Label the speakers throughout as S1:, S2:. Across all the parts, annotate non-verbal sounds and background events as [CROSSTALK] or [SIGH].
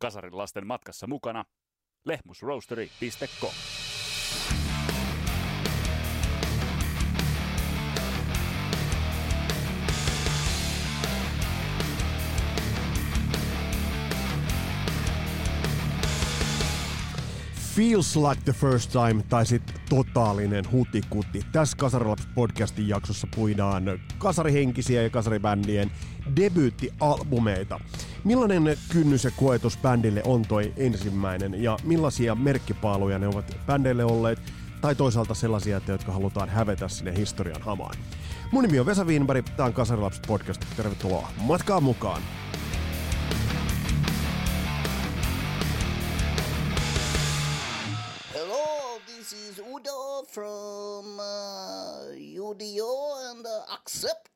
S1: Kasarin lasten matkassa mukana lehmusroastery.com.
S2: Feels like the first time tai sitten totaalinen hutikutti. Tässä Kasarilaps podcastin jaksossa puidaan kasarihenkisiä ja kasaribändien debyyttialbumeita. Millainen kynnys ja koetus bändille on toi ensimmäinen ja millaisia merkkipaaluja ne ovat bändeille olleet tai toisaalta sellaisia, että jotka halutaan hävetä sinne historian hamaan. Mun nimi on Vesa Wienberg, tää on Kasarilaps podcast. Tervetuloa matkaan mukaan!
S3: From uh, UDO and uh, Accept.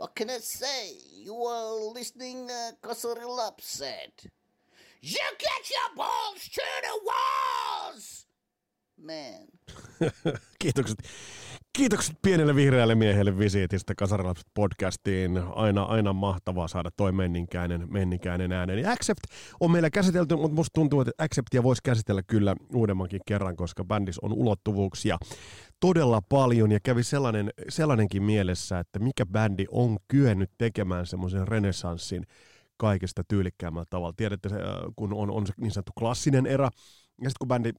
S3: What can I say? You are listening uh, Lap said. You get your balls to the walls! Man. [LAUGHS]
S2: Kiitokset pienelle vihreälle miehelle visiitistä Kasarilaps podcastiin. Aina, aina mahtavaa saada toi menninkäinen, menninkäinen äänen. Accept on meillä käsitelty, mutta musta tuntuu, että Acceptia voisi käsitellä kyllä uudemmankin kerran, koska bändis on ulottuvuuksia todella paljon ja kävi sellainen, sellainenkin mielessä, että mikä bändi on kyennyt tekemään semmoisen renessanssin kaikesta tyylikkäämmällä tavalla. Tiedätte, äh, kun on, on se niin sanottu klassinen erä, ja sitten kun bändi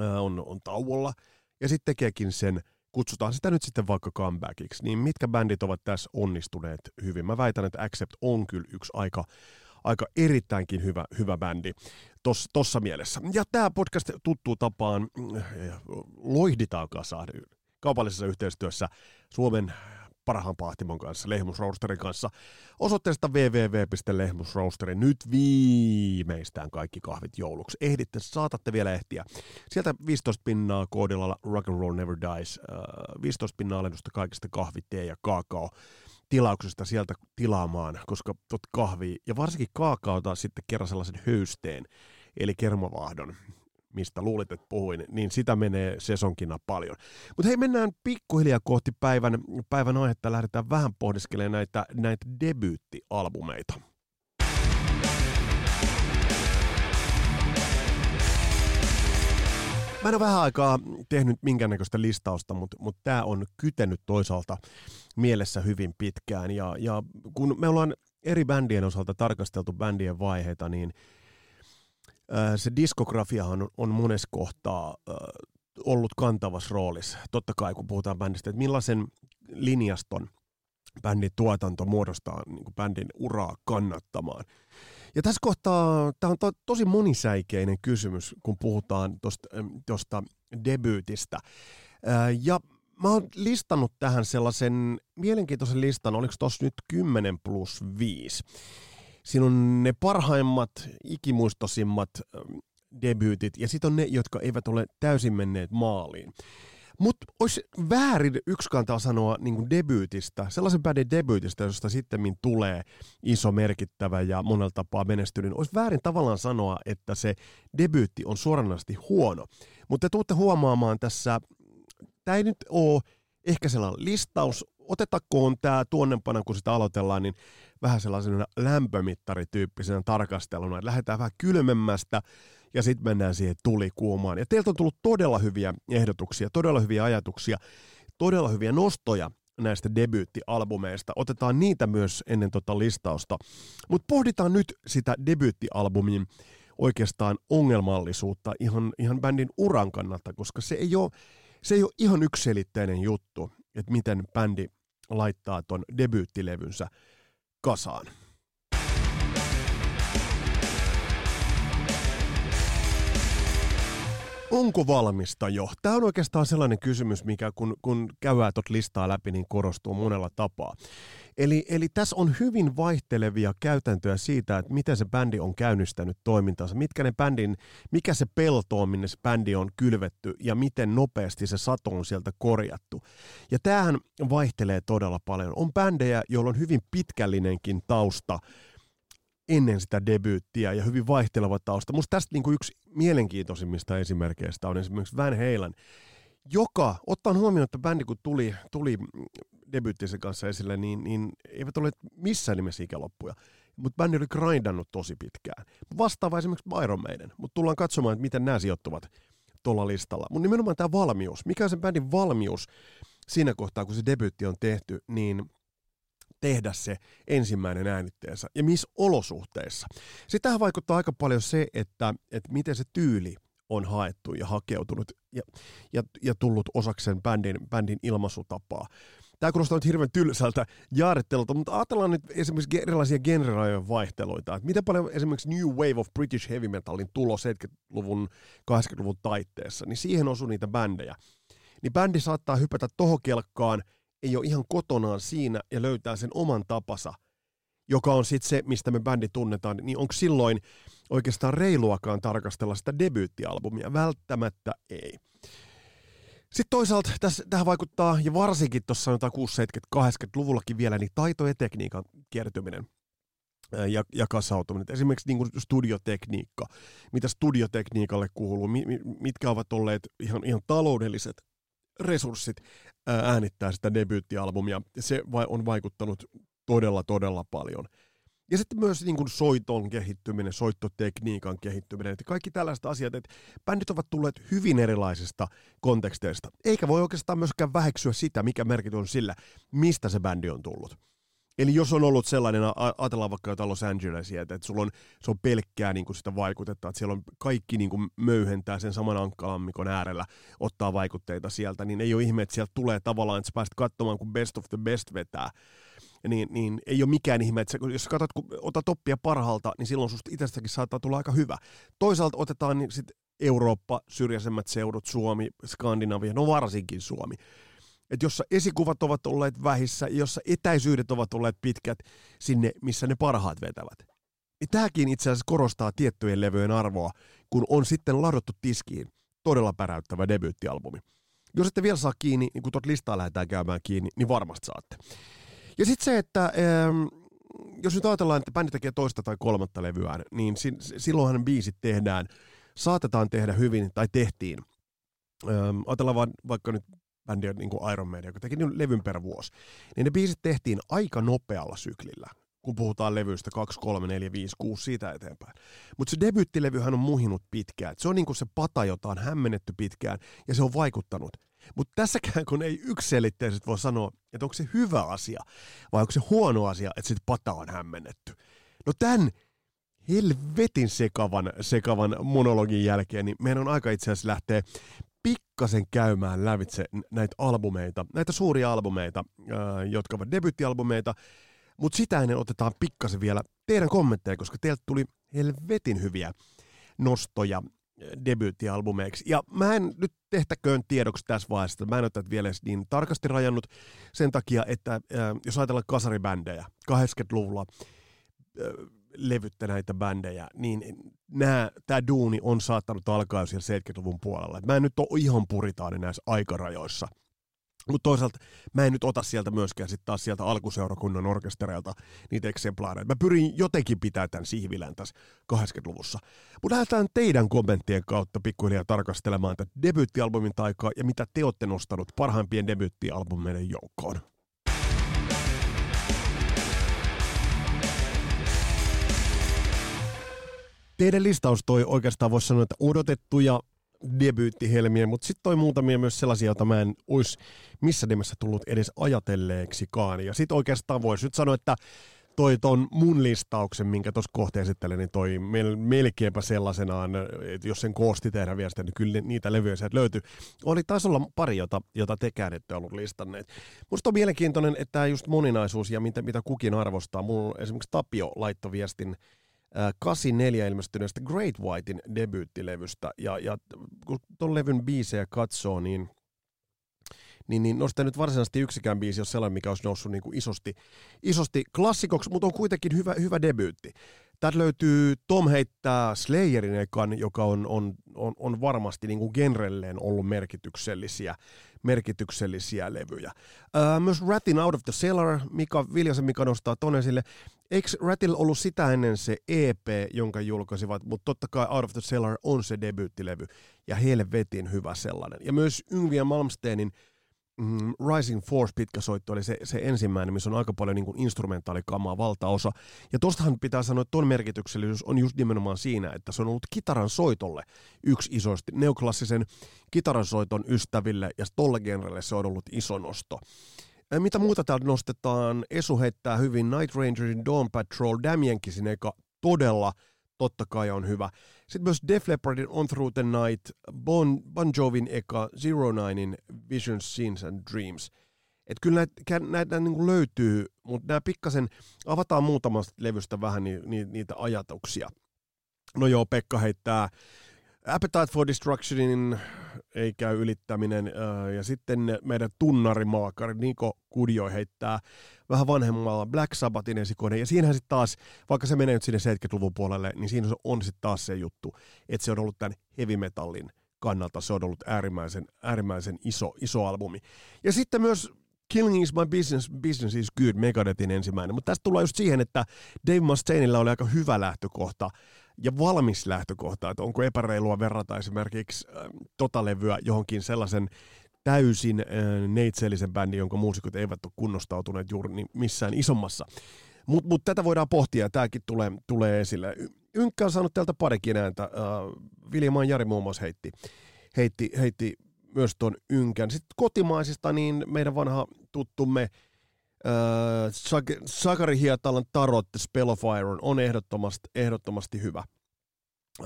S2: äh, on, on tauolla, ja sitten tekeekin sen, kutsutaan sitä nyt sitten vaikka comebackiksi, niin mitkä bändit ovat tässä onnistuneet hyvin? Mä väitän, että Accept on kyllä yksi aika, aika erittäinkin hyvä, hyvä bändi tos, mielessä. Ja tämä podcast tuttuu tapaan mm, loihditaan kasaan kaupallisessa yhteistyössä Suomen parhaan pahtimon kanssa, Lehmusroosterin kanssa. Osoitteesta www.lehmusroosteri. Nyt viimeistään kaikki kahvit jouluksi. Ehditte, saatatte vielä ehtiä. Sieltä 15 pinnaa koodilla Rock and Roll Never Dies. Äh, 15 pinnaa alennusta kaikista kahvit, ja kaakao tilauksesta sieltä tilaamaan, koska tot kahvi ja varsinkin kaakaota sitten kerran sellaisen höysteen, eli kermavahdon, mistä luulit, että puhuin, niin sitä menee sesonkina paljon. Mutta hei, mennään pikkuhiljaa kohti päivän, päivän aihetta, lähdetään vähän pohdiskelemaan näitä, näitä debyyttialbumeita. Mä en ole vähän aikaa tehnyt minkäännäköistä listausta, mutta, mutta tämä on kytenyt toisaalta mielessä hyvin pitkään. Ja, ja kun me ollaan eri bändien osalta tarkasteltu bändien vaiheita, niin se diskografiahan on, on monessa kohtaa ää, ollut kantavassa roolissa. Totta kai, kun puhutaan bändistä, että millaisen linjaston bändin tuotanto muodostaa niin kuin bändin uraa kannattamaan. Ja tässä kohtaa tämä on to, tosi monisäikeinen kysymys, kun puhutaan tuosta debyytistä. Ää, ja mä oon listannut tähän sellaisen mielenkiintoisen listan, oliko tuossa nyt 10 plus 5. Siinä on ne parhaimmat, ikimuistosimmat debyytit, ja sitten on ne, jotka eivät ole täysin menneet maaliin. Mutta olisi väärin yksi kantaa sanoa niin debyytistä, sellaisen bändin debyytistä, josta sitten tulee iso, merkittävä ja monella tapaa menestynyt. Olisi väärin tavallaan sanoa, että se debyytti on suoranaisesti huono. Mutta te tuutte huomaamaan tässä, tämä ei nyt ole ehkä sellainen listaus, otetakoon tämä tuonnempana, kun sitä aloitellaan, niin vähän sellaisena lämpömittarityyppisenä tarkasteluna, että lähdetään vähän kylmemmästä ja sitten mennään siihen tulikuumaan. Ja teiltä on tullut todella hyviä ehdotuksia, todella hyviä ajatuksia, todella hyviä nostoja näistä debyyttialbumeista. Otetaan niitä myös ennen tota listausta. Mutta pohditaan nyt sitä debyyttialbumin oikeastaan ongelmallisuutta ihan, ihan bändin uran kannalta, koska se ei ole, se ei ole ihan yksilitteinen juttu, että miten bändi laittaa ton debyyttilevynsä kasaan. Onko valmista jo? Tämä on oikeastaan sellainen kysymys, mikä kun, kun käydään tuot listaa läpi, niin korostuu monella tapaa. Eli, eli tässä on hyvin vaihtelevia käytäntöjä siitä, että miten se bändi on käynnistänyt toimintansa, mitkä ne bändin, mikä se pelto on, minne se bändi on kylvetty ja miten nopeasti se sato on sieltä korjattu. Ja tämähän vaihtelee todella paljon. On bändejä, joilla on hyvin pitkällinenkin tausta ennen sitä debyyttiä ja hyvin vaihteleva tausta. Musta tästä niin kuin yksi mielenkiintoisimmista esimerkkeistä on esimerkiksi Van Halen, joka, ottaen huomioon, että bändi kun tuli, tuli debyyttisen kanssa esille, niin, niin eivät ole missään nimessä ikäloppuja. mutta bändi oli grindannut tosi pitkään. Vastaava esimerkiksi Byron Maiden, mutta tullaan katsomaan, että miten nämä sijoittuvat tuolla listalla. Mutta nimenomaan tämä valmius, mikä on sen bändin valmius siinä kohtaa, kun se debyytti on tehty, niin tehdä se ensimmäinen äänitteensä ja missä olosuhteissa. Sitten tähän vaikuttaa aika paljon se, että, että miten se tyyli on haettu ja hakeutunut ja, ja, ja tullut osaksi sen bändin, bändin ilmaisutapaa. Tämä kuulostaa nyt hirveän tylsältä jaarittelulta, mutta ajatellaan nyt esimerkiksi erilaisia genrerajojen vaihteluita. Että miten paljon esimerkiksi New Wave of British Heavy Metalin tulo 70-luvun, 80-luvun taitteessa, niin siihen osui niitä bändejä. Niin bändi saattaa hypätä tohon kelkkaan, ei ole ihan kotonaan siinä ja löytää sen oman tapansa, joka on sitten se, mistä me bändi tunnetaan, niin onko silloin oikeastaan reiluakaan tarkastella sitä debyyttialbumia? Välttämättä ei. Sitten toisaalta tässä, tähän vaikuttaa, ja varsinkin tuossa 60-70-80-luvullakin vielä, niin taito ja tekniikan kiertyminen ja, ja kasautuminen. Esimerkiksi niin kuin studiotekniikka, mitä studiotekniikalle kuuluu, mi, mitkä ovat olleet ihan, ihan taloudelliset resurssit äänittää sitä debyyttialbumia. Se on vaikuttanut todella, todella paljon. Ja sitten myös niin kuin soiton kehittyminen, soittotekniikan kehittyminen, että kaikki tällaiset asiat, että bändit ovat tulleet hyvin erilaisista konteksteista. Eikä voi oikeastaan myöskään väheksyä sitä, mikä merkitys on sillä, mistä se bändi on tullut. Eli jos on ollut sellainen, ajatellaan vaikka jotain Los Angelesia, että, että sulla on, se on pelkkää niin kuin sitä vaikutetta, että siellä on kaikki niin kuin möyhentää sen saman ankkalammikon äärellä, ottaa vaikutteita sieltä, niin ei ole ihme, että sieltä tulee tavallaan, että sä pääset katsomaan, kun Best of the Best vetää, niin, niin ei ole mikään ihme, että jos katsot, kun otat oppia parhaalta, niin silloin susta itsestäkin saattaa tulla aika hyvä. Toisaalta otetaan niin sit Eurooppa, syrjäisemmät seudut, Suomi, Skandinavia, no varsinkin Suomi. Että jossa esikuvat ovat olleet vähissä, jossa etäisyydet ovat olleet pitkät sinne, missä ne parhaat vetävät. Niin tämäkin itse asiassa korostaa tiettyjen levyjen arvoa, kun on sitten ladottu tiskiin todella päräyttävä debyyttialbumi. Jos ette vielä saa kiinni, niin kun tuot listaa lähdetään käymään kiinni, niin varmasti saatte. Ja sitten se, että ähm, jos nyt ajatellaan, että bändi tekee toista tai kolmatta levyään, niin si- silloinhan biisit tehdään, saatetaan tehdä hyvin, tai tehtiin. Ähm, ajatellaan vaan vaikka nyt bändiä niin kuin Iron Maiden, joka teki niin levyn per vuosi, niin ne biisit tehtiin aika nopealla syklillä kun puhutaan levyistä 2, 3, 4, 5, 6 siitä eteenpäin. Mutta se debyyttilevyhän on muhinut pitkään. Se on niin kuin se pata, jota on hämmennetty pitkään, ja se on vaikuttanut. Mutta tässäkään kun ei yksilitteisesti voi sanoa, että onko se hyvä asia, vai onko se huono asia, että sit pata on hämmennetty. No tämän helvetin sekavan, sekavan monologin jälkeen, niin meidän on aika itse asiassa lähteä pikkasen käymään lävitse näitä albumeita, näitä suuria albumeita, jotka ovat debyyttialbumeita, mutta sitä ennen otetaan pikkasen vielä teidän kommentteja, koska teiltä tuli helvetin hyviä nostoja debyyttialbumeiksi. Ja mä en nyt tehtäköön tiedoksi tässä vaiheessa, mä en ole tätä vielä niin tarkasti rajannut sen takia, että äh, jos ajatellaan kasaribändejä 80-luvulla, äh, levyttä näitä bändejä, niin tämä duuni on saattanut alkaa jo siellä 70-luvun puolella. mä en nyt ole ihan puritaani näissä aikarajoissa. Mutta toisaalta mä en nyt ota sieltä myöskään sitten taas sieltä alkuseurakunnan orkestereilta niitä eksemplaareita. Mä pyrin jotenkin pitää tämän sihvilän tässä 80-luvussa. Mutta lähdetään teidän kommenttien kautta pikkuhiljaa tarkastelemaan tätä debyyttialbumin taikaa ja mitä te olette nostanut parhaimpien debyyttialbumeiden joukkoon. Teidän listaus toi oikeastaan voisi sanoa, että odotettuja debyyttihelmiä, mutta sitten toi muutamia myös sellaisia, joita mä en olisi missä nimessä tullut edes ajatelleeksikaan. Ja sitten oikeastaan voisi nyt sanoa, että toi ton mun listauksen, minkä tuossa kohta esittelen, niin toi mel- melkeinpä sellaisenaan, että jos sen koosti tehdä vielä niin kyllä niitä levyjä sieltä löytyy. Oli taisi olla pari, jota, jota tekään ette ollut listanneet. Musta on mielenkiintoinen, että tämä just moninaisuus ja mitä, mitä kukin arvostaa. Mulla esimerkiksi Tapio laittoi viestin 84 ilmestyneestä Great Whitein debyyttilevystä. Ja, ja kun tuon levyn biisejä katsoo, niin, niin, niin nostaa nyt varsinaisesti yksikään biisi, jos sellainen, mikä olisi noussut niin kuin isosti, isosti klassikoksi, mutta on kuitenkin hyvä, hyvä debyytti. Täältä löytyy Tom heittää Slayerin ekan, joka on, on, on, on varmasti niin kuin genrelleen ollut merkityksellisiä, merkityksellisiä levyjä. Ää, myös Ratin Out of the Cellar, Mika Viljasen Mika nostaa ton esille. Eikö Ratilla ollut sitä ennen se EP, jonka julkaisivat, mutta totta kai Out of the Cellar on se debyyttilevy, ja helvetin hyvä sellainen. Ja myös Yngvi ja Malmsteenin mm, Rising Force pitkä soitto, eli se, se ensimmäinen, missä on aika paljon niin instrumentaalikamaa valtaosa. Ja tostahan pitää sanoa, että ton merkityksellisyys on just nimenomaan siinä, että se on ollut kitaran soitolle yksi isosti, neoklassisen kitaran soiton ystäville, ja tolle genrelle se on ollut iso nosto. Mitä muuta täältä nostetaan? Esu heittää hyvin Night Rangerin Dawn Patrol, Damienkin eka todella totta kai on hyvä. Sitten myös Def Leppardin On Through the Night, Bon, bon Jovin eka, Zero Ninein Visions, Scenes and Dreams. Et kyllä näitä, näitä niin löytyy, mutta nämä pikkasen, avataan muutamasta levystä vähän ni, ni, niitä ajatuksia. No joo, Pekka heittää Appetite for Destructionin ei käy ylittäminen. Ja sitten meidän tunnarimaakari Niko Kudio heittää vähän vanhemmalla Black Sabbathin esikoinen. Ja siinähän sitten taas, vaikka se menee nyt sinne 70-luvun puolelle, niin siinä on sitten taas se juttu, että se on ollut tämän heavy metallin kannalta, se on ollut äärimmäisen, äärimmäisen iso, iso albumi. Ja sitten myös Killing is my business, business is good, Megadethin ensimmäinen. Mutta tästä tullaan just siihen, että Dave Mustaineilla oli aika hyvä lähtökohta ja valmis lähtökohta, että onko epäreilua verrata esimerkiksi äh, tota levyä johonkin sellaisen täysin äh, neitsellisen bändin, jonka muusikot eivät ole kunnostautuneet juuri niin missään isommassa. Mutta mut tätä voidaan pohtia, ja tämäkin tulee, tulee esille. Ynkkä on saanut täältä parikin ääntä. Äh, Viljamaan Jari muun muassa heitti, heitti, heitti myös tuon ynkän. Sitten kotimaisista, niin meidän vanha tuttumme Äh, Sakari Hietalan Tarot The Spell of Iron on ehdottomasti, ehdottomasti hyvä.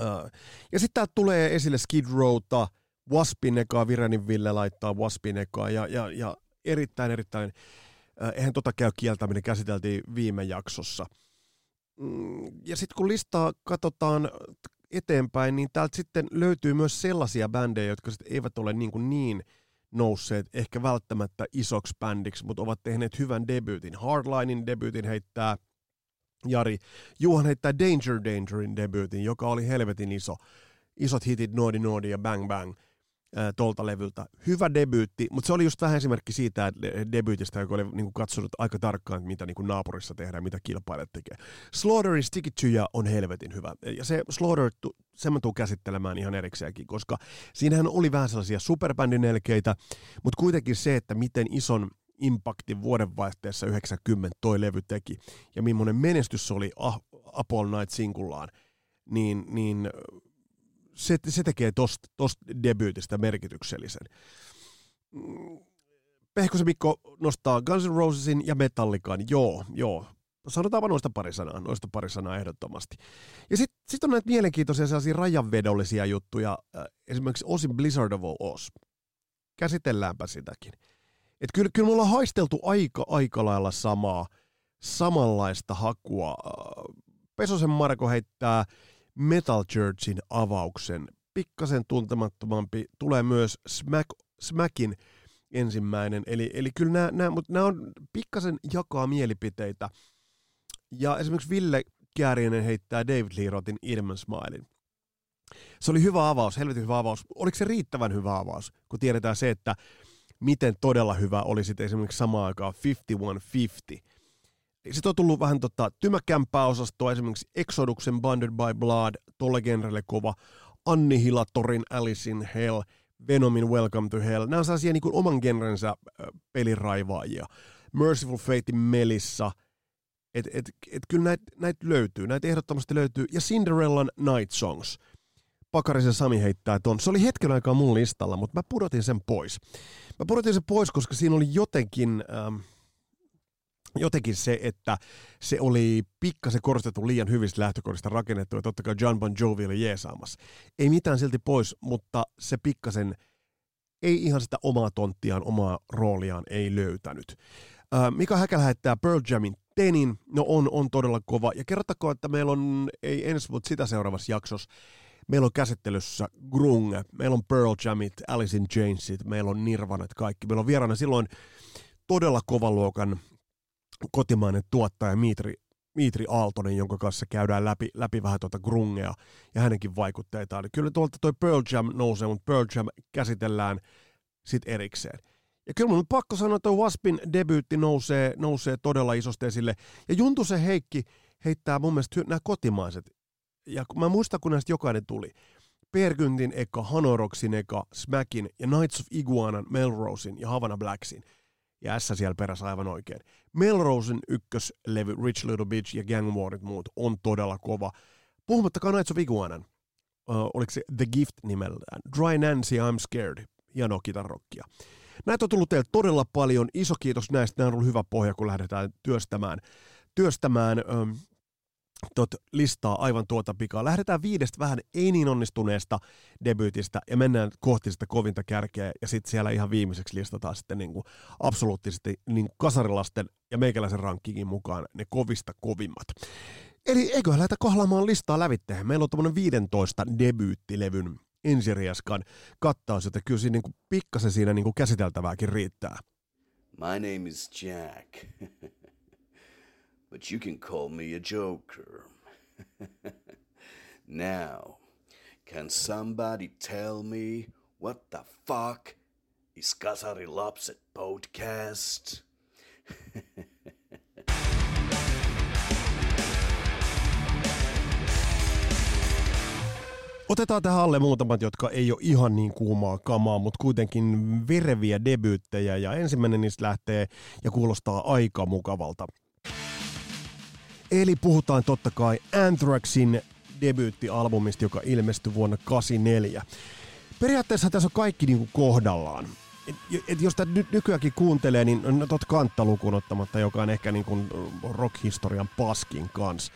S2: Äh, ja sitten täältä tulee esille Skid Rowta, Waspinekaa, Virenin Ville laittaa Waspinekaa ja, ja, ja erittäin, erittäin, äh, eihän tota käy kieltäminen, käsiteltiin viime jaksossa. Mm, ja sitten kun listaa katsotaan eteenpäin, niin täältä sitten löytyy myös sellaisia bändejä, jotka sit eivät ole niin, kuin niin nousseet ehkä välttämättä isoksi bändiksi, mutta ovat tehneet hyvän debyytin. Hardlinein debyytin heittää Jari. Juhan heittää Danger Dangerin debyytin, joka oli helvetin iso. Isot hitit Noodi Noodi ja Bang Bang tuolta levyltä. Hyvä debyytti, mutta se oli just vähän esimerkki siitä debyytistä, joka oli niin kuin katsonut aika tarkkaan, mitä niin kuin naapurissa tehdään, mitä kilpailijat tekee. Slaughterin Stick It Ya on helvetin hyvä. Ja se Slaughter, sen mä tuun käsittelemään ihan erikseenkin, koska siinähän oli vähän sellaisia superbändin elkeitä, mutta kuitenkin se, että miten ison impaktin vuodenvaihteessa 90 toi levy teki ja millainen menestys se oli Apple Night Singullaan, niin, niin se, se tekee tosta, tosta debyytistä merkityksellisen. Mm, Pehkosen Mikko nostaa Guns N' Rosesin ja Metallican. Joo, joo. Sanotaanpa noista pari sanaa, noista pari sanaa ehdottomasti. Ja sitten sit on näitä mielenkiintoisia sellaisia rajanvedollisia juttuja, äh, esimerkiksi Osin Blizzard of Oz. Käsitelläänpä sitäkin. Et kyllä, kyllä me ollaan haisteltu aika aika lailla samaa, samanlaista hakua. Äh, Pesosen Marko heittää Metal Churchin avauksen. Pikkasen tuntemattomampi tulee myös Smack, Smackin ensimmäinen. Eli, eli kyllä nämä, nämä, mutta nämä on pikkasen jakaa mielipiteitä. Ja esimerkiksi Ville Kääriäinen heittää David Lee Rothin Ilman Smilein. Se oli hyvä avaus, helvetin hyvä avaus. Oliko se riittävän hyvä avaus, kun tiedetään se, että miten todella hyvä oli sitten esimerkiksi samaan aikaan 5150 sitten on tullut vähän tota, tymäkämpää osastoa, esimerkiksi Exoduksen Bonded by Blood, tolle genrelle kova, Annihilatorin Alice in Hell, Venomin Welcome to Hell. Nämä on sellaisia niin kuin oman genrensä peliraivaajia. Merciful Fatein Melissa. Et, et, et kyllä näitä näit löytyy, näitä ehdottomasti löytyy. Ja Cinderellan Night Songs. Pakarisen Sami heittää ton. Se oli hetken aikaa mun listalla, mutta mä pudotin sen pois. Mä pudotin sen pois, koska siinä oli jotenkin... Ähm, jotenkin se, että se oli pikkasen korostettu liian hyvistä lähtökohdista rakennettu, ja totta kai John Bon Jovi oli jeesaamassa. Ei mitään silti pois, mutta se pikkasen ei ihan sitä omaa tonttiaan, omaa rooliaan ei löytänyt. Mika Häkäl lähettää Pearl Jamin Tenin, no on, on todella kova. Ja kerrottakoon, että meillä on, ei ensi mutta sitä seuraavassa jaksossa, meillä on käsittelyssä Grunge, meillä on Pearl Jamit, Alice in Chainsit, meillä on Nirvanat, kaikki. Meillä on vieraana silloin todella kovan luokan kotimainen tuottaja Mitri, Mitri Aaltonen, jonka kanssa käydään läpi, läpi vähän tuota grungea ja hänenkin vaikutteitaan. Niin kyllä tuolta toi Pearl Jam nousee, mutta Pearl Jam käsitellään sitten erikseen. Ja kyllä mun on pakko sanoa, että Waspin debyytti nousee, nousee todella isosti esille. Ja Juntusen Heikki heittää mun mielestä nämä kotimaiset. Ja mä muistan, kun näistä jokainen tuli. Pergyntin eka, Hanoroksin eka, Smackin ja Knights of Iguanan, Melrosein ja Havana Blacksin. Ja S siellä perässä aivan oikein. Melrosein ykköslevy, Rich Little Bitch ja Gang Warit muut on todella kova. Puhumattakaan Knights of Iguanan. Uh, oliko se The Gift nimellään? Dry Nancy, I'm Scared. Hienoa kitarrokkia. Näitä on tullut teille todella paljon. Iso kiitos näistä. Nämä on ollut hyvä pohja, kun lähdetään työstämään, työstämään um, tot listaa aivan tuota pikaa. Lähdetään viidestä vähän ei niin onnistuneesta debyytistä ja mennään kohti sitä kovinta kärkeä ja sitten siellä ihan viimeiseksi listataan sitten niin kuin absoluuttisesti niin kuin kasarilasten ja meikäläisen rankkingin mukaan ne kovista kovimmat. Eli eiköhän lähdetä kohlaamaan listaa lävitteen. Meillä on tämmöinen 15 debyyttilevyn ensiriaskan kattaus, joten kyllä siinä niin kuin pikkasen siinä niin kuin käsiteltävääkin riittää.
S4: My name is Jack. [LAUGHS] but you can call me a joker. [LAUGHS] now, can somebody tell me what the fuck is Kasari Lapset podcast? [LAUGHS]
S2: Otetaan tähän alle muutamat, jotka ei ole ihan niin kuumaa kamaa, mutta kuitenkin vereviä debyyttejä. Ja ensimmäinen niistä lähtee ja kuulostaa aika mukavalta. Eli puhutaan totta kai Anthraxin debyyttialbumista, joka ilmestyi vuonna 1984. Periaatteessa tässä on kaikki niinku kohdallaan. Et, et jos tätä nyt nykyäänkin kuuntelee, niin no, tot kantta lukuun ottamatta, joka on ehkä niinku rock-historian paskin kanssa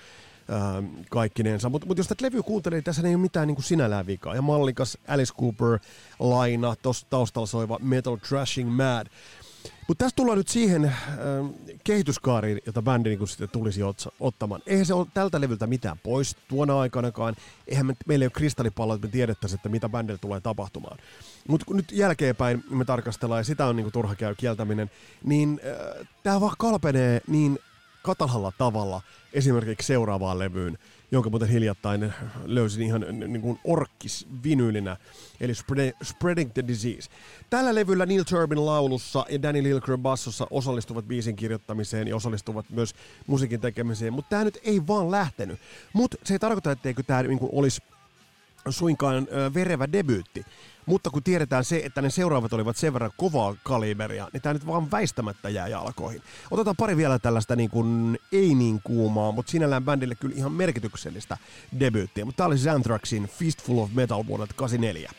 S2: kaikkinensa. Mutta mut jos tätä levyä kuuntelee, niin tässä ei ole mitään niin sinällään vikaa. Ja mallikas Alice Cooper, Laina, tuossa taustalla soiva Metal Trashing Mad. Mutta tässä tullaan nyt siihen äh, kehityskaariin, jota bändi niin sitten tulisi otsa, ottamaan. Eihän se ole tältä levyltä mitään pois tuona aikanakaan. Eihän me, meillä ei ole kristallipallo, että me tiedettäisiin, että mitä bändillä tulee tapahtumaan. Mutta nyt jälkeenpäin me tarkastellaan, ja sitä on niin kuin turha käy kieltäminen, niin äh, tämä vaan kalpenee niin katalalla tavalla esimerkiksi seuraavaan levyyn, jonka muuten hiljattain löysin ihan niin kuin orkkis vinyylinä, eli Spreading the Disease. Tällä levyllä Neil Turbin laulussa ja Danny Lilker bassossa osallistuvat biisin kirjoittamiseen ja osallistuvat myös musiikin tekemiseen, mutta tämä nyt ei vaan lähtenyt. Mutta se ei tarkoita, etteikö tämä niin olisi suinkaan verevä debyytti. Mutta kun tiedetään se, että ne seuraavat olivat sen verran kovaa kaliberia, niin tämä nyt vaan väistämättä jää jalkoihin. Otetaan pari vielä tällaista niin kuin, ei niin kuumaa, mutta sinällään bändille kyllä ihan merkityksellistä debyyttiä. Mutta tämä oli Anthraxin Fistful of Metal vuodelta 84.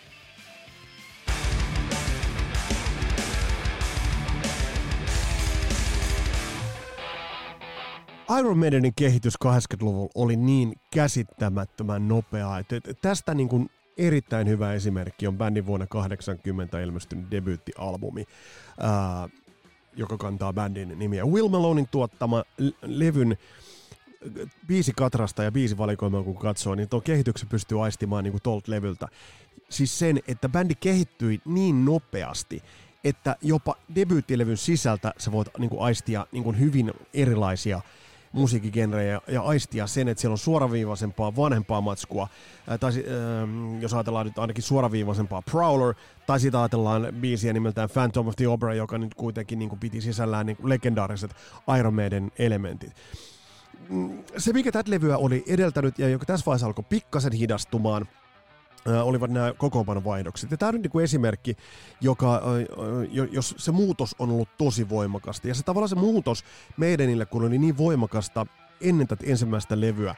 S2: Iron Maidenin kehitys 80-luvulla oli niin käsittämättömän nopeaa, että tästä niin kuin erittäin hyvä esimerkki on bändin vuonna 80 ilmestynyt debyyttialbumi, ää, joka kantaa bändin nimiä. Will Malonein tuottama levyn biisi katrasta ja biisi valikoimaa kun katsoo, niin tuo kehityksen pystyy aistimaan niin kuin tolta levyltä. Siis sen, että bändi kehittyi niin nopeasti, että jopa debyyttilevyn sisältä sä voit niin kuin aistia niin kuin hyvin erilaisia musiikkigenrejä ja aistia sen, että siellä on suoraviivaisempaa, vanhempaa matskua, tai äh, jos ajatellaan nyt ainakin suoraviivaisempaa Prowler, tai sitten ajatellaan biisiä nimeltään Phantom of the Opera, joka nyt kuitenkin niin kuin piti sisällään niin legendaariset Iron Maiden elementit. Mm, se, mikä tätä levyä oli edeltänyt ja joka tässä vaiheessa alkoi pikkasen hidastumaan, olivat nämä kokoonpanovaihdokset. Ja tämä on niin kuin esimerkki, joka, jos se muutos on ollut tosi voimakasta. Ja se tavallaan se muutos meidänille, kun oli niin voimakasta ennen tätä ensimmäistä levyä,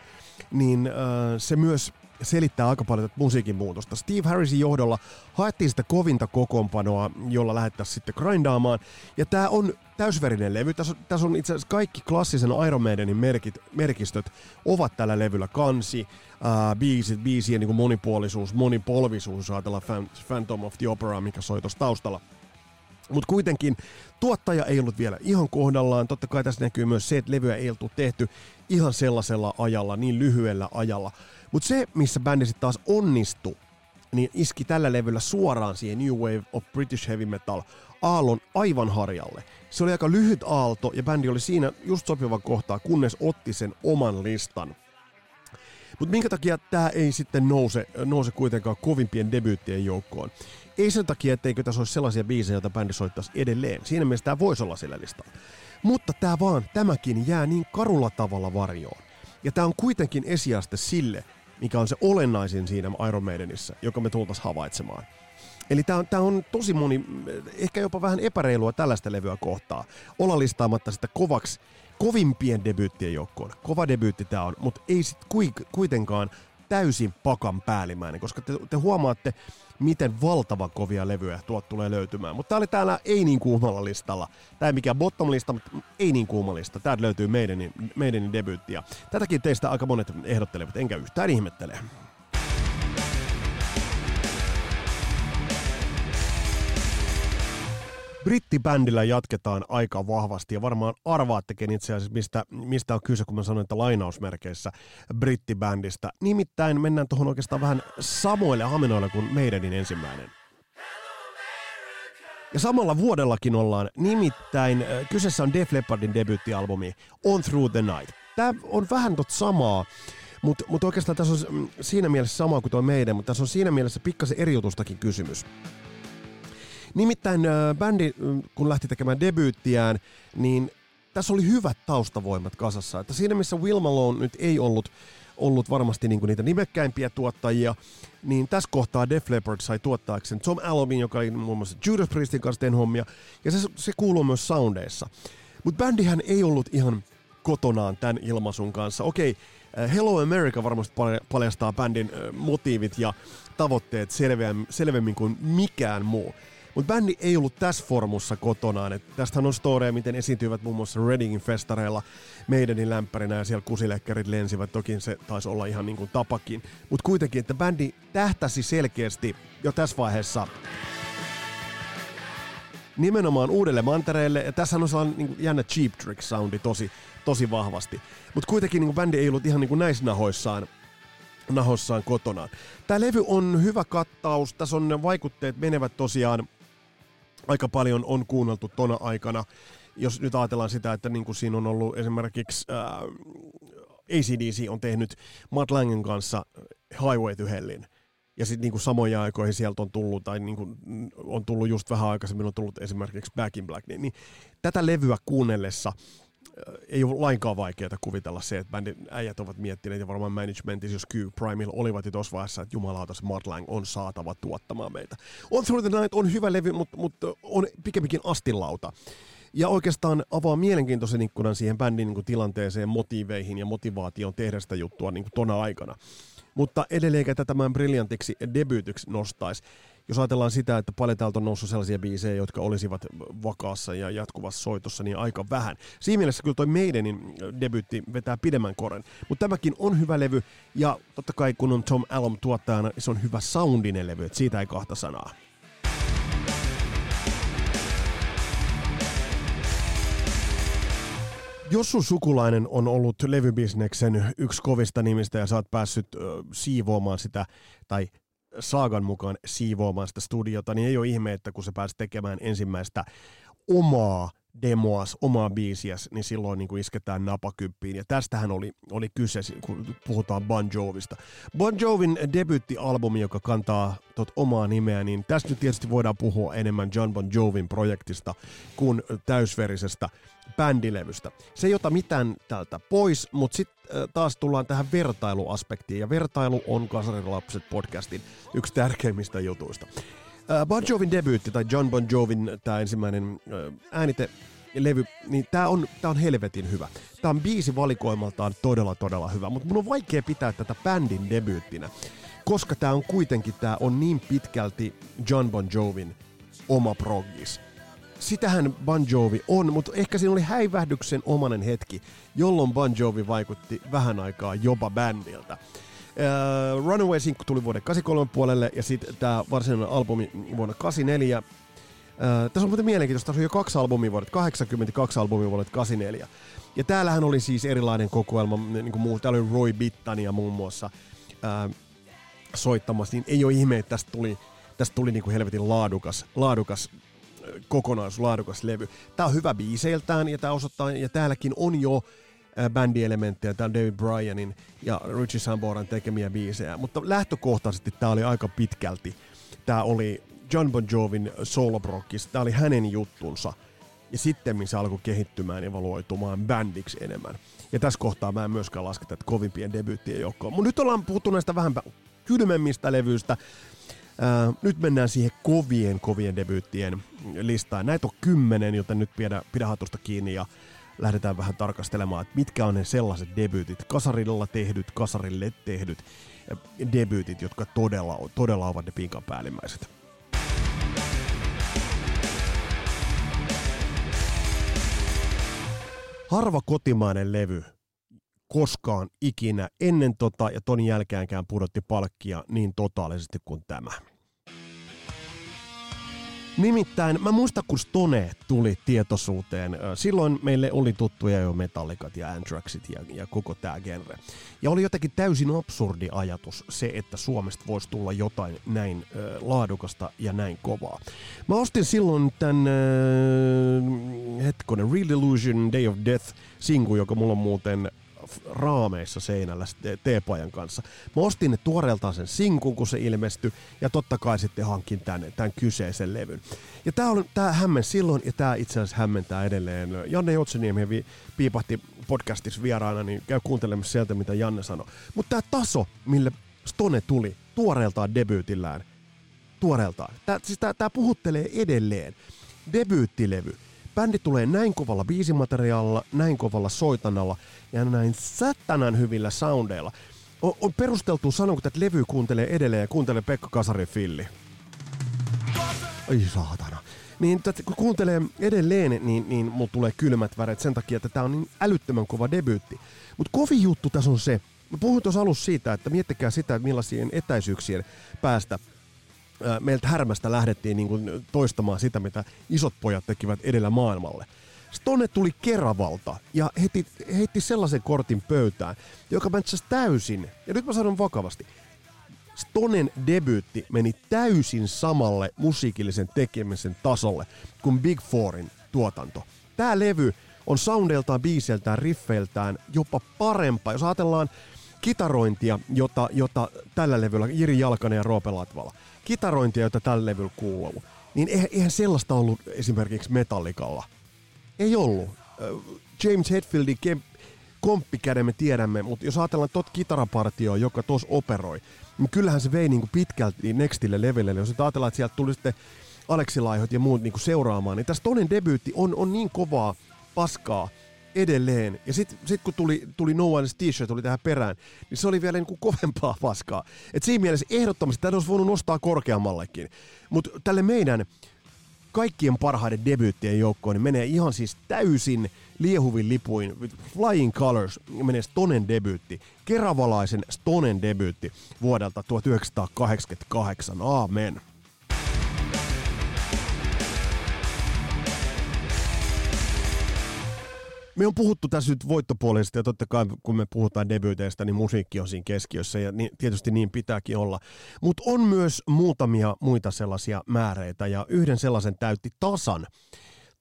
S2: niin se myös selittää aika paljon tätä musiikin muutosta. Steve Harrisin johdolla haettiin sitä kovinta kokoonpanoa, jolla lähettäisiin sitten grindaamaan. Ja tämä on täysverinen levy. Tässä on, tässä on itse asiassa kaikki klassisen Iron Maidenin merkit, merkistöt ovat tällä levyllä. Kansi, ää, biisit, biisien niin monipuolisuus, monipolvisuus, ajatellaan Phantom of the Opera, mikä soi tuossa taustalla. Mutta kuitenkin tuottaja ei ollut vielä ihan kohdallaan. Totta kai tässä näkyy myös se, että levyä ei oltu tehty ihan sellaisella ajalla, niin lyhyellä ajalla. Mutta se, missä bändi sitten taas onnistui, niin iski tällä levyllä suoraan siihen New Wave of British Heavy Metal aallon aivan harjalle. Se oli aika lyhyt aalto ja bändi oli siinä just sopivan kohtaa, kunnes otti sen oman listan. Mutta minkä takia tämä ei sitten nouse, nouse kuitenkaan kovimpien debyyttien joukkoon? Ei sen takia, etteikö tässä olisi sellaisia biisejä, joita bändi soittaisi edelleen. Siinä mielessä tämä voisi olla sillä listalla. Mutta tämä vaan, tämäkin jää niin karulla tavalla varjoon. Ja tämä on kuitenkin esiaste sille, mikä on se olennaisin siinä Iron Maidenissä, joka me tultaisiin havaitsemaan. Eli tämä on, tää on tosi moni, ehkä jopa vähän epäreilua tällaista levyä kohtaa, olla listaamatta sitä kovaksi, kovimpien debyyttien joukkoon. Kova debyytti tämä on, mutta ei sit kuitenkaan täysin pakan päällimmäinen, koska te, te huomaatte, miten valtavan kovia levyjä tuot tulee löytymään. Mutta tää oli täällä ei niin kuumalla listalla. Tää ei mikään bottom lista, mutta ei niin kuuma lista. Täältä löytyy meidän, meidän debyytti. Ja tätäkin teistä aika monet ehdottelevat, enkä yhtään ihmettele. Brittibändillä jatketaan aika vahvasti ja varmaan arvaattekin itse asiassa, mistä, mistä on kyse, kun mä sanoin, että lainausmerkeissä brittibändistä. Nimittäin mennään tuohon oikeastaan vähän samoille haminoille kuin meidänin ensimmäinen. Ja samalla vuodellakin ollaan, nimittäin äh, kyseessä on Def Leppardin debyyttialbumi On Through the Night. Tämä on vähän tot samaa, mutta mut oikeastaan tässä on mm, siinä mielessä sama kuin tuo meidän, mutta tässä on siinä mielessä pikkasen eri jutustakin kysymys. Nimittäin bändi, kun lähti tekemään debyyttiään, niin tässä oli hyvät taustavoimat kasassa. Että siinä missä Will Malone nyt ei ollut ollut varmasti niinku niitä nimekkäimpiä tuottajia, niin tässä kohtaa Def Leppard sai tuottaakseen Tom Alvin, joka oli muun muassa Judas Priestin kanssa teen hommia, ja se, se kuuluu myös soundeissa. Mutta bändihän ei ollut ihan kotonaan tämän ilmaisun kanssa. Okei, äh, Hello America varmasti paljastaa bändin äh, motiivit ja tavoitteet selvemmin kuin mikään muu. Mutta bändi ei ollut tässä formussa kotonaan. Et tästähän on storeja, miten esiintyivät muun muassa Readingin festareilla meidänin lämpärinä ja siellä kusilekkerit lensivät. Toki se taisi olla ihan niin kuin tapakin. Mutta kuitenkin, että bändi tähtäsi selkeästi jo tässä vaiheessa nimenomaan uudelle mantereelle. Ja tässä on sellainen niin jännä Cheap Trick soundi tosi, tosi vahvasti. Mutta kuitenkin niin bändi ei ollut ihan niin kuin näissä nahoissaan nahossaan kotonaan. Tämä levy on hyvä kattaus, tässä on vaikutteet menevät tosiaan aika paljon on kuunneltu tona aikana. Jos nyt ajatellaan sitä, että niin kuin siinä on ollut esimerkiksi ää, äh, ACDC on tehnyt Matt Langen kanssa Highway to Hellin. Ja sitten niinku samoja aikoihin sieltä on tullut, tai niinku on tullut just vähän aikaisemmin, on tullut esimerkiksi Back in Black. Niin, niin tätä levyä kuunnellessa ei ole lainkaan vaikeaa kuvitella se, että bändin äijät ovat miettineet ja varmaan managementissa, jos Q Primeilla olivat jo tuossa vaiheessa, että jumalautas Matt Lang on saatava tuottamaan meitä. On Through the Night on hyvä levy, mutta, mutta on pikemminkin astilauta. Ja oikeastaan avaa mielenkiintoisen ikkunan siihen bändin niin kuin, tilanteeseen, motiiveihin ja motivaation tehdä sitä juttua niin kuin, tona aikana. Mutta edelleenkä tätä tämän briljantiksi debyytiksi nostaisi jos ajatellaan sitä, että paljon täältä on noussut sellaisia biisejä, jotka olisivat vakaassa ja jatkuvassa soitossa, niin aika vähän. Siinä mielessä kyllä toi meidänin debyytti vetää pidemmän koren. Mutta tämäkin on hyvä levy, ja totta kai kun on Tom Allom tuottajana, se on hyvä soundinen levy, että siitä ei kahta sanaa. Jos sun sukulainen on ollut levybisneksen yksi kovista nimistä ja sä oot päässyt ö, siivoamaan sitä tai Saagan mukaan siivoamaan sitä studiota, niin ei ole ihme, että kun se pääsi tekemään ensimmäistä omaa demoas, omaa biisiäs, niin silloin niin kuin isketään napakyppiin. Ja tästähän oli, oli kyse, kun puhutaan Bon Jovista. Bon Jovin debyyttialbumi, joka kantaa tot omaa nimeä, niin tästä nyt tietysti voidaan puhua enemmän John Bon Jovin projektista kuin täysverisestä bändilevystä. Se ei ota mitään tältä pois, mutta sitten taas tullaan tähän vertailuaspektiin, ja vertailu on Kasarilapset podcastin yksi tärkeimmistä jutuista. Bon Jovin debyytti, tai John Bon Jovin tämä ensimmäinen äänite levy, niin tää on, tää on helvetin hyvä. Tää on biisi valikoimaltaan todella todella hyvä, mutta mun on vaikea pitää tätä bändin debyyttinä, koska tää on kuitenkin, tää on niin pitkälti John Bon Jovin oma proggis sitähän Bon Jovi on, mutta ehkä siinä oli häivähdyksen omanen hetki, jolloin Bon Jovi vaikutti vähän aikaa jopa bändiltä. Uh, Runaway-sinkku tuli vuoden 83 puolelle ja sitten tämä varsinainen albumi vuonna 84. Uh, äh, tässä on muuten mielenkiintoista, tässä on jo kaksi albumia vuodet 80 kaksi albumia vuodet 84. Ja täällähän oli siis erilainen kokoelma, niin kuin muu, täällä oli Roy Bittania muun muassa uh, soittamassa, niin ei ole ihme, että tästä tuli, tästä tuli niin kuin helvetin laadukas, laadukas kokonaislaadukas levy. Tää on hyvä biiseiltään ja tää osoittaa, ja täälläkin on jo bändielementtejä, tää on David Bryanin ja Richie Samboran tekemiä biisejä, mutta lähtökohtaisesti tää oli aika pitkälti, tää oli John Bon Jovin solobrokis, tää oli hänen juttunsa, ja sitten se alkoi kehittymään ja evaluoitumaan bändiksi enemmän. Ja tässä kohtaa mä en myöskään laske tätä kovimpien debyyttien joukkoon. Mutta nyt ollaan puhuttu näistä vähän kylmemmistä levyistä. Ää, nyt mennään siihen kovien, kovien debyyttien listaan. Näitä on kymmenen, joten nyt pidä, pidä hatusta kiinni ja lähdetään vähän tarkastelemaan, että mitkä on ne sellaiset debyytit, kasarilla tehdyt, kasarille tehdyt debyytit, jotka todella, todella ovat ne pinkan päällimmäiset. Harva kotimainen levy koskaan ikinä ennen tota ja ton jälkeenkään pudotti palkkia niin totaalisesti kuin tämä. Nimittäin mä muistan, kun Stone tuli tietoisuuteen. Silloin meille oli tuttuja jo Metallicat ja Anthraxit ja, ja koko tämä genre. Ja oli jotenkin täysin absurdi ajatus se, että Suomesta voisi tulla jotain näin ö, laadukasta ja näin kovaa. Mä ostin silloin tämän ö, hetkonen Real Illusion Day of Death singu, joka mulla on muuten raameissa seinällä teepajan kanssa. Mä ostin ne tuoreeltaan sen sinkun, kun se ilmestyi, ja totta kai sitten hankin tämän, tämän kyseisen levyn. Ja tää, on, tää hämmen silloin, ja tää itse asiassa hämmentää edelleen. Janne Jotseniemi vi, piipahti podcastissa vieraana, niin käy kuuntelemassa sieltä, mitä Janne sanoi. Mutta tämä taso, mille Stone tuli tuoreeltaan debyytillään, tuoreeltaan, tää, siis tää puhuttelee edelleen. Debyyttilevy bändi tulee näin kovalla biisimateriaalilla, näin kovalla soitanalla ja näin satanan hyvillä soundeilla. On, on perusteltu sanoa, että levy kuuntelee edelleen ja kuuntelee Pekka Kasarin filli. Ai saatana. Niin kun kuuntelee edelleen, niin, niin mulla tulee kylmät väret sen takia, että tää on niin älyttömän kova debyytti. Mutta kovin juttu tässä on se, Mä puhuin tuossa alussa siitä, että miettikää sitä, millaisien etäisyyksien päästä meiltä härmästä lähdettiin niin kuin toistamaan sitä, mitä isot pojat tekivät edellä maailmalle. Stone tuli Keravalta ja heitti, heitti sellaisen kortin pöytään, joka mätsäsi täysin, ja nyt mä sanon vakavasti, Stonen debyytti meni täysin samalle musiikillisen tekemisen tasolle kuin Big Fourin tuotanto. Tämä levy on soundeiltaan, biiseltään, riffeiltään jopa parempaa. Jos ajatellaan kitarointia, jota, jota tällä levyllä Jiri Jalkanen ja Roope Latvala – kitarointia, jota tällä levyllä kuuluu, niin eihän, eihän sellaista ollut esimerkiksi Metallicalla. Ei ollut. James Hetfieldin kem- komppikäden me tiedämme, mutta jos ajatellaan tot kitarapartioa, joka tos operoi, niin kyllähän se vei niinku pitkälti nextille levylle. Jos ajatellaan, että sieltä tuli sitten Aleksi Laihot ja muut niinku seuraamaan, niin tässä toinen debyytti on, on niin kovaa paskaa, edelleen. Ja sitten sit kun tuli, tuli No One's T-shirt tuli tähän perään, niin se oli vielä niin kuin kovempaa paskaa. Et siinä mielessä ehdottomasti tätä olisi voinut nostaa korkeammallekin. Mutta tälle meidän kaikkien parhaiden debyyttien joukkoon niin menee ihan siis täysin liehuvin lipuin. Flying Colors menee Stonen debyytti. Keravalaisen Stonen debyytti vuodelta 1988. Aamen. Me on puhuttu tässä nyt voittopuolisesti ja totta kai kun me puhutaan debyyteistä, niin musiikki on siinä keskiössä ja niin, tietysti niin pitääkin olla. Mutta on myös muutamia muita sellaisia määreitä ja yhden sellaisen täytti tasan.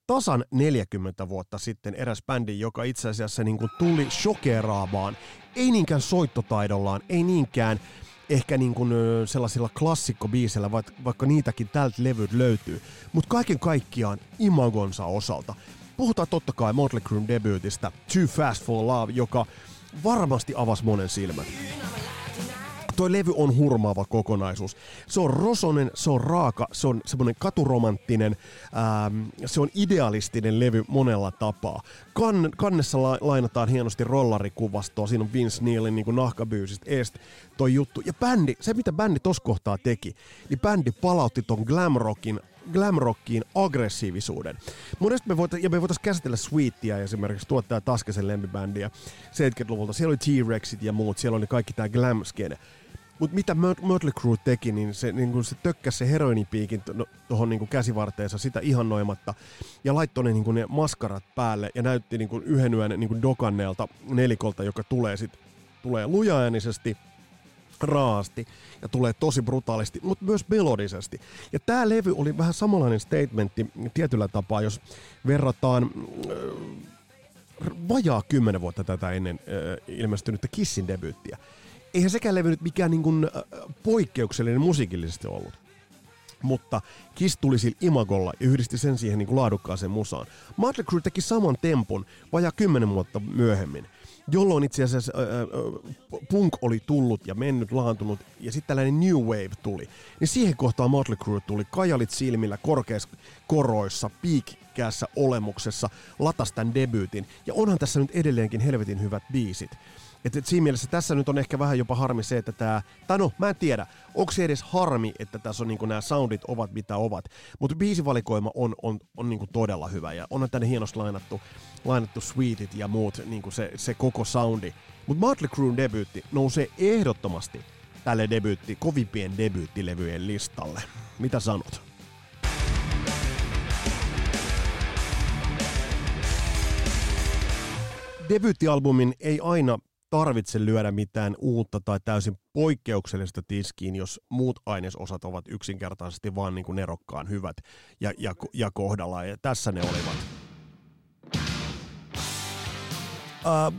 S2: Tasan 40 vuotta sitten eräs bändi, joka itse asiassa niin kuin tuli shokeraamaan, ei niinkään soittotaidollaan, ei niinkään ehkä niin kuin sellaisilla klassikkobiisillä, vaikka niitäkin tältä levyt löytyy, mutta kaiken kaikkiaan imagonsa osalta puhutaan totta kai Motley Crue debyytistä Too Fast for Love, joka varmasti avasi monen silmät. Toi levy on hurmaava kokonaisuus. Se on rosonen, se on raaka, se on semmoinen katuromanttinen, ähm, se on idealistinen levy monella tapaa. Kann, kannessa la, lainataan hienosti rollarikuvastoa, siinä on Vince Neilin niin nahkabyysistä eest toi juttu. Ja bändi, se mitä bändi tos kohtaa teki, niin bändi palautti ton glam rockin glamrockiin aggressiivisuuden. Monesti me voitais, ja me voitaisiin käsitellä Sweetia esimerkiksi tuottaa Taskasen lempibändiä 70-luvulta. Siellä oli T-Rexit ja muut, siellä oli kaikki tämä glam skene. Mutta mitä Mötley Crue teki, niin se, niin kun se tökkäsi se heroinipiikin tuohon niin käsivarteensa sitä ihannoimatta ja laittoi ne, niin ne maskarat päälle ja näytti niin yhden yön niin dokanneelta nelikolta, joka tulee sit, tulee lujaäänisesti – raasti ja tulee tosi brutaalisti, mutta myös melodisesti. Ja tämä levy oli vähän samanlainen statementti tietyllä tapaa, jos verrataan äh, vajaa kymmenen vuotta tätä ennen äh, ilmestynyttä Kissin debyyttiä. Eihän sekään levy nyt mikään niin kuin, äh, poikkeuksellinen musiikillisesti ollut. mutta Kiss tuli sillä imagolla ja yhdisti sen siihen niin kuin laadukkaaseen musaan. Motley teki saman tempun vajaa kymmenen vuotta myöhemmin, jolloin itse asiassa äh, punk oli tullut ja mennyt, laantunut ja sitten tällainen new wave tuli. Niin siihen kohtaan Motley Crue tuli kajalit silmillä, korkeissa koroissa, piikkäässä olemuksessa, latas tämän debyytin. Ja onhan tässä nyt edelleenkin helvetin hyvät biisit. Et, et siinä mielessä tässä nyt on ehkä vähän jopa harmi se, että tämä, tai no mä en tiedä, onko se edes harmi, että tässä on niinku nämä soundit ovat mitä ovat, mutta biisivalikoima on, on, on niinku todella hyvä ja onhan tänne hienosti lainattu, lainattu sweetit ja muut, niinku se, se koko soundi. Mutta Motley Cruen debyytti nousee ehdottomasti tälle debyytti, kovimpien debyyttilevyjen listalle. Mitä sanot? Debyyttialbumin ei aina tarvitse lyödä mitään uutta tai täysin poikkeuksellista tiskiin, jos muut ainesosat ovat yksinkertaisesti vaan niin kuin nerokkaan hyvät ja, ja, ja kohdallaan. Ja tässä ne olivat. Uh,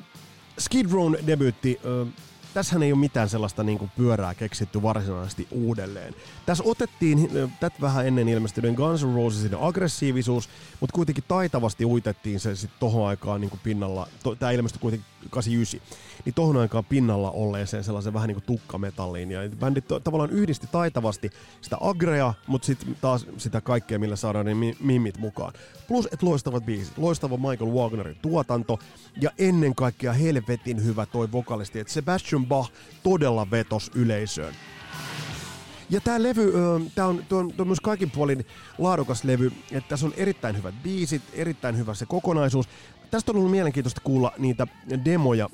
S2: Skid Rown debyytti uh, tässähän ei ole mitään sellaista niin kuin pyörää keksitty varsinaisesti uudelleen. Tässä otettiin tätä vähän ennen ilmestyneen Guns N' Rosesin aggressiivisuus, mutta kuitenkin taitavasti uitettiin se sitten tohon aikaan niin kuin pinnalla, to, tämä ilmestyi kuitenkin 89, niin tohon aikaan pinnalla olleeseen sellaisen vähän niin kuin tukkametalliin. Ja bändi to, tavallaan yhdisti taitavasti sitä agrea, mutta sitten taas sitä kaikkea, millä saadaan ne mimit mukaan. Plus, että loistavat biisit, loistava Michael Wagnerin tuotanto ja ennen kaikkea helvetin hyvä toi vokalisti, että Sebastian Bach todella vetos yleisöön. Ja tämä levy, tämä on, on, on myös kaikin puolin laadukas levy, että tässä on erittäin hyvät biisit, erittäin hyvä se kokonaisuus. Tästä on ollut mielenkiintoista kuulla niitä demoja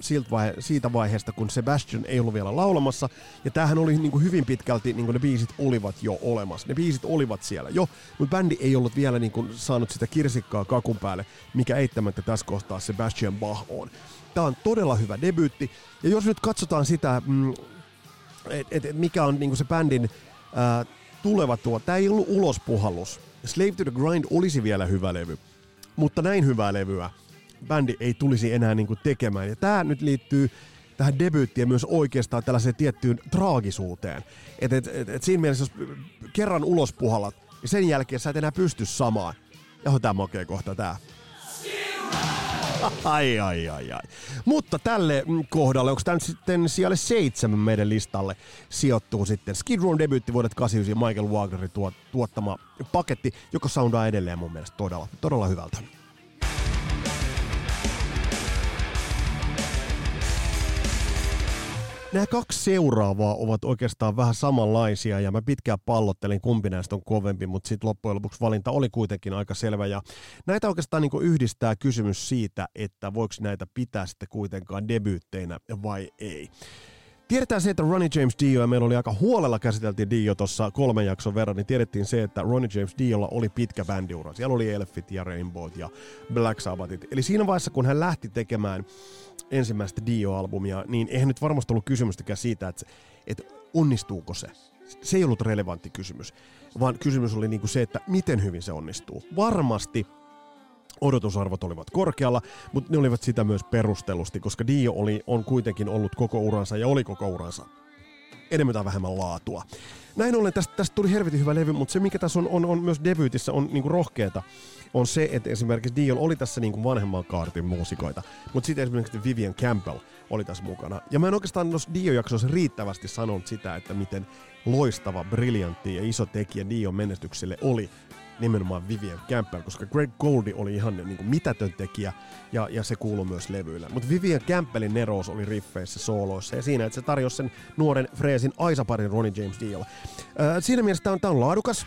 S2: siitä vaiheesta, kun Sebastian ei ollut vielä laulamassa. Ja tämähän oli niin kuin hyvin pitkälti, niin kuin ne biisit olivat jo olemassa. Ne biisit olivat siellä jo, mutta bändi ei ollut vielä niin kuin saanut sitä kirsikkaa kakun päälle, mikä eittämättä tässä kohtaa Sebastian Bach on. Tämä on todella hyvä debyytti. Ja jos nyt katsotaan sitä, mm, että et, et mikä on niin kuin se bändin tuleva tuo, tämä ei ollut ulospuhallus. Slave to the Grind olisi vielä hyvä levy, mutta näin hyvää levyä bändi ei tulisi enää niin kuin tekemään. Ja tämä nyt liittyy tähän debyyttiin myös oikeastaan tällaiseen tiettyyn traagisuuteen. Et, et, et, et siinä mielessä, jos kerran ulos puhallat, niin sen jälkeen sä et enää pysty samaan. Ja tämä makea kohta tää. [LAUGHS] Ai, ai, ai, ai. Mutta tälle kohdalle, onko tämä nyt sitten siellä seitsemän meidän listalle, sijoittuu sitten Skid Row debyytti vuodet 89 Michael Wagnerin tuot, tuottama paketti, joka soundaa edelleen mun mielestä todella, todella hyvältä. Nämä kaksi seuraavaa ovat oikeastaan vähän samanlaisia ja mä pitkään pallottelin kumpi näistä on kovempi, mutta sitten loppujen lopuksi valinta oli kuitenkin aika selvä ja näitä oikeastaan niin yhdistää kysymys siitä, että voiko näitä pitää sitten kuitenkaan debyytteinä vai ei. Tiedetään se, että Ronnie James Dio, ja meillä oli aika huolella käsiteltiin Dio tuossa kolmen jakson verran, niin tiedettiin se, että Ronnie James Diolla oli pitkä bändiura. Siellä oli Elfit ja Rainbowt ja Black Sabbathit. Eli siinä vaiheessa, kun hän lähti tekemään ensimmäistä Dio-albumia, niin eihän nyt varmasti ollut kysymystäkään siitä, että, että onnistuuko se. Se ei ollut relevantti kysymys, vaan kysymys oli niin kuin se, että miten hyvin se onnistuu. Varmasti odotusarvot olivat korkealla, mutta ne olivat sitä myös perustellusti, koska Dio oli, on kuitenkin ollut koko uransa ja oli koko uransa enemmän tai vähemmän laatua. Näin ollen tästä, tästä tuli helvetin hyvä levy, mutta se mikä tässä on, on, on myös debyytissä on niinku rohkeeta, on se, että esimerkiksi Dion oli tässä niinku vanhemman kaartin muusikoita, mutta sitten esimerkiksi Vivian Campbell oli tässä mukana. Ja mä en oikeastaan noissa Dio-jaksoissa riittävästi sanonut sitä, että miten loistava, briljantti ja iso tekijä Dion menestykselle oli nimenomaan Vivian Campbell, koska Greg Goldie oli ihan niin kuin mitätön tekijä ja, ja se kuuluu myös levyillä. Mutta Vivian Campbellin nerous oli riffeissä, sooloissa ja siinä, että se tarjosi sen nuoren freesin Aisaparin Ronnie James. Öö, siinä mielessä tämä on, tää on laadukas,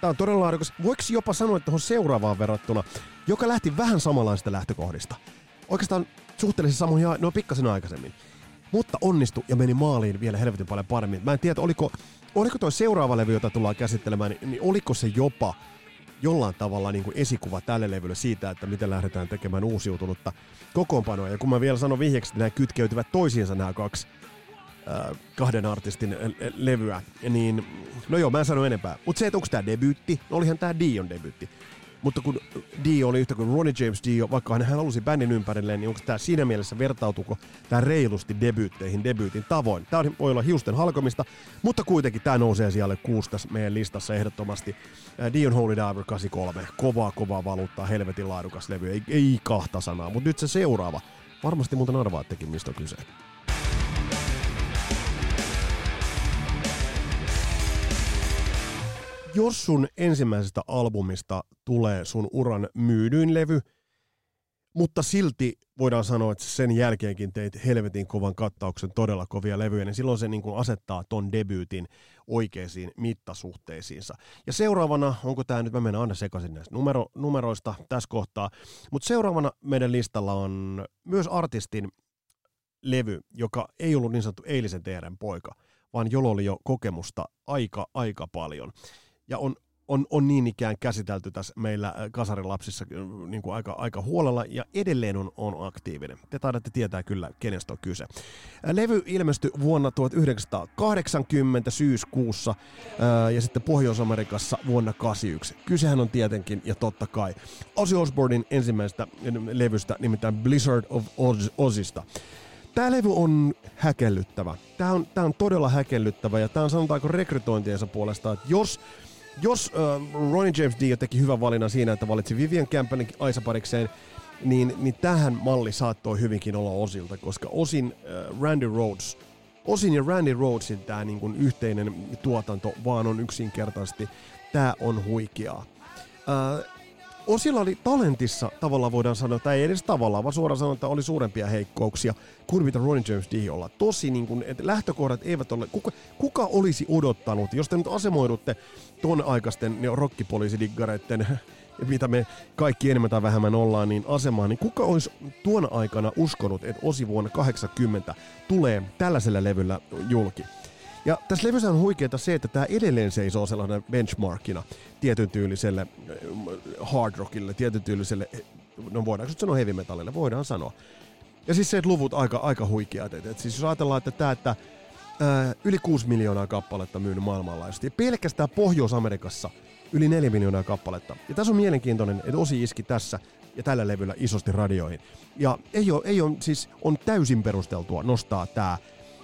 S2: Tämä on todella laadukas. Voiko jopa sanoa, että tuohon seuraavaan verrattuna, joka lähti vähän samanlaista lähtökohdista. Oikeastaan suhteellisesti samoin, no pikkasen aikaisemmin. Mutta onnistui ja meni maaliin vielä helvetin paljon paremmin. Mä en tiedä, oliko, oliko tuo seuraava levy, jota tullaan käsittelemään, niin, niin oliko se jopa jollain tavalla niin kuin esikuva tälle levylle siitä, että miten lähdetään tekemään uusiutunutta kokoonpanoa. Ja kun mä vielä sanon vihjeeksi, että nämä kytkeytyvät toisiinsa nämä kaksi äh, kahden artistin levyä, niin no joo, mä en sano enempää. Mutta se, että onko tämä debyytti, no olihan tämä Dion debyytti. Mutta kun Dio oli yhtä kuin Ronnie James Dio, vaikka hän halusi bändin ympärilleen, niin onko tämä siinä mielessä vertautuko tämä reilusti debyytteihin, debyytin tavoin? Tämä voi olla hiusten halkomista, mutta kuitenkin tämä nousee siellä kuusi tässä meidän listassa ehdottomasti. Dion Holy Diver 83, kovaa kovaa valuuttaa, helvetin laadukas levy, ei, ei kahta sanaa, mutta nyt se seuraava. Varmasti muuten arvaattekin, mistä on kyse. Jos sun ensimmäisestä albumista tulee sun uran myydyin levy, mutta silti voidaan sanoa, että sen jälkeenkin teit helvetin kovan kattauksen todella kovia levyjä, niin silloin se niin kuin asettaa ton debyytin oikeisiin mittasuhteisiinsa. Ja seuraavana, onko tämä nyt, mä menen aina sekaisin näistä numero, numeroista tässä kohtaa, mutta seuraavana meidän listalla on myös artistin levy, joka ei ollut niin sanottu eilisen teidän poika, vaan jolla oli jo kokemusta aika, aika paljon ja on, on, on niin ikään käsitelty tässä meillä äh, kasarilapsissa äh, niin kuin aika, aika huolella ja edelleen on, on aktiivinen. Te taidatte tietää kyllä, kenestä on kyse. Äh, levy ilmestyi vuonna 1980 syyskuussa ja sitten Pohjois-Amerikassa vuonna 1981. Kysehän on tietenkin ja totta kai Ozzy Osbournein ensimmäisestä levystä, nimittäin Blizzard of Oz, Ozista. Tämä levy on häkellyttävä. Tämä on, tämä on todella häkellyttävä ja tämä on sanotaanko rekrytointiensa puolesta, että jos jos uh, Ronnie James Dio teki hyvän valinnan siinä, että valitsi Vivian Campbellin Aisa-parikseen, niin, niin tähän malli saattoi hyvinkin olla Osilta, koska Osin uh, Randy Rhodes, Osin ja Randy Rhodesin tämä niin yhteinen tuotanto vaan on yksinkertaisesti, tämä on huikeaa. Uh, Osilla oli talentissa, tavallaan voidaan sanoa, tai ei edes tavallaan, vaan suoraan sanoa, että oli suurempia heikkouksia kuin mitä Ronnie James Diolla. Tosi niin kuin, että lähtökohdat eivät ole, kuka, kuka olisi odottanut, jos te nyt asemoidutte ton aikaisten rockipoliisidiggareiden mitä me kaikki enemmän tai vähemmän ollaan, niin asemaan, niin kuka olisi tuona aikana uskonut, että Osi vuonna 80 tulee tällaisella levyllä julki? Ja tässä levyssä on huikeaa se, että tämä edelleen seisoo sellainen benchmarkina tietyn tyyliselle äh, hard rockille, tietyn tyyliselle, no voidaanko nyt sanoa heavy metallille, voidaan sanoa. Ja siis se, että luvut aika, aika huikeat. Et, et siis jos ajatellaan, että tämä, että ää, äh, yli 6 miljoonaa kappaletta myynyt maailmanlaajuisesti, ja pelkästään Pohjois-Amerikassa yli 4 miljoonaa kappaletta. Ja tässä on mielenkiintoinen, että Osi iski tässä ja tällä levyllä isosti radioihin. Ja ei ole, ei ole, siis on täysin perusteltua nostaa tämä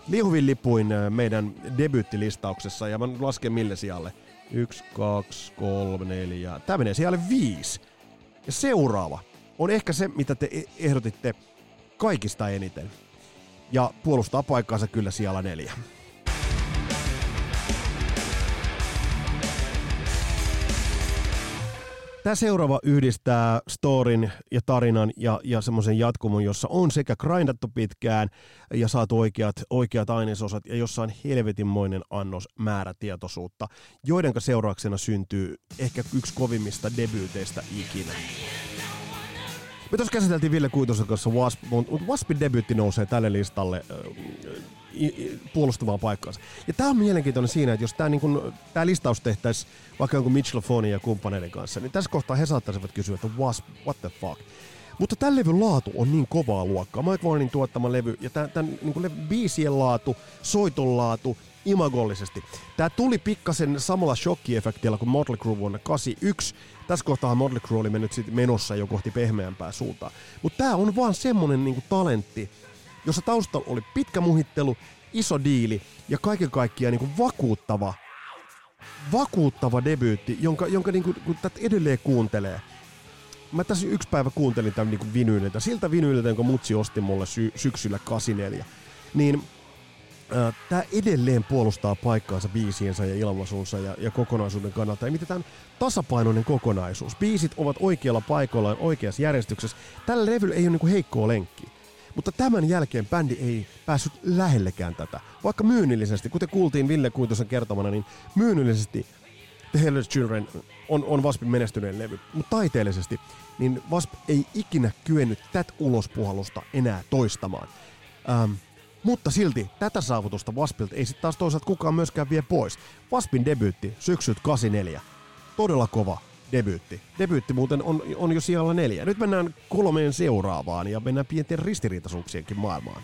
S2: liehuvin lipuin meidän debyyttilistauksessa ja mä lasken mille sijalle. Yksi, kaksi, kolme, neljä. Tämä menee sijalle viisi. Ja seuraava on ehkä se, mitä te e- ehdotitte kaikista eniten. Ja puolustaa paikkaansa kyllä siellä neljä. Tämä seuraava yhdistää storin ja tarinan ja, ja semmoisen jatkumon, jossa on sekä grindattu pitkään ja saatu oikeat, oikeat ainesosat ja jossa on helvetinmoinen annos määrätietoisuutta, joiden seurauksena syntyy ehkä yksi kovimmista debyyteistä ikinä. Me tuossa käsiteltiin Ville Kuitosen kanssa Wasp, mutta Waspin debyytti nousee tälle listalle puolustavaan paikkaansa. Ja tämä on mielenkiintoinen siinä, että jos tämä niin listaus tehtäisiin vaikka jonkun Mitchell Fonin ja kumppaneiden kanssa, niin tässä kohtaa he saattaisivat kysyä, että Wasp, what the fuck. Mutta tämän levyn laatu on niin kovaa luokkaa. Mike Warnin tuottama levy ja tämän, tämän niin biisien laatu, soiton laatu, imagollisesti. Tämä tuli pikkasen samalla shokkiefektillä kuin Motley Crue vuonna 81. Tässä kohtaa Motley Crue oli mennyt sit menossa jo kohti pehmeämpää suuntaa. Mutta tämä on vaan semmonen niinku talentti, jossa taustalla oli pitkä muhittelu, iso diili ja kaiken kaikkiaan niinku vakuuttava, vakuuttava debyytti, jonka, jonka niinku, kun tätä edelleen kuuntelee. Mä tässä yksi päivä kuuntelin tämän niinku vinyyliltä, siltä vinyyliltä, jonka mutsi osti mulle sy- syksyllä 84. Niin tämä edelleen puolustaa paikkaansa biisiensä ja ilmaisunsa ja, ja kokonaisuuden kannalta. Ja miten tämä tasapainoinen kokonaisuus. Biisit ovat oikealla paikoillaan oikeassa järjestyksessä. Tällä levyllä ei ole niinku heikkoa lenkkiä. Mutta tämän jälkeen bändi ei päässyt lähellekään tätä. Vaikka myynnillisesti, kuten kuultiin Ville Kuitosen kertomana, niin myynnillisesti The Hellish Children on, on Waspin menestyneen levy. Mutta taiteellisesti, niin Wasp ei ikinä kyennyt tätä ulospuhallusta enää toistamaan. Ähm, mutta silti tätä saavutusta Waspilta ei sitten taas toisaalta kukaan myöskään vie pois. Waspin debyytti syksyt 84. Todella kova debyytti. Debyytti muuten on, on jo siellä neljä. Nyt mennään kolmeen seuraavaan ja mennään pienten ristiriitaisuuksienkin maailmaan.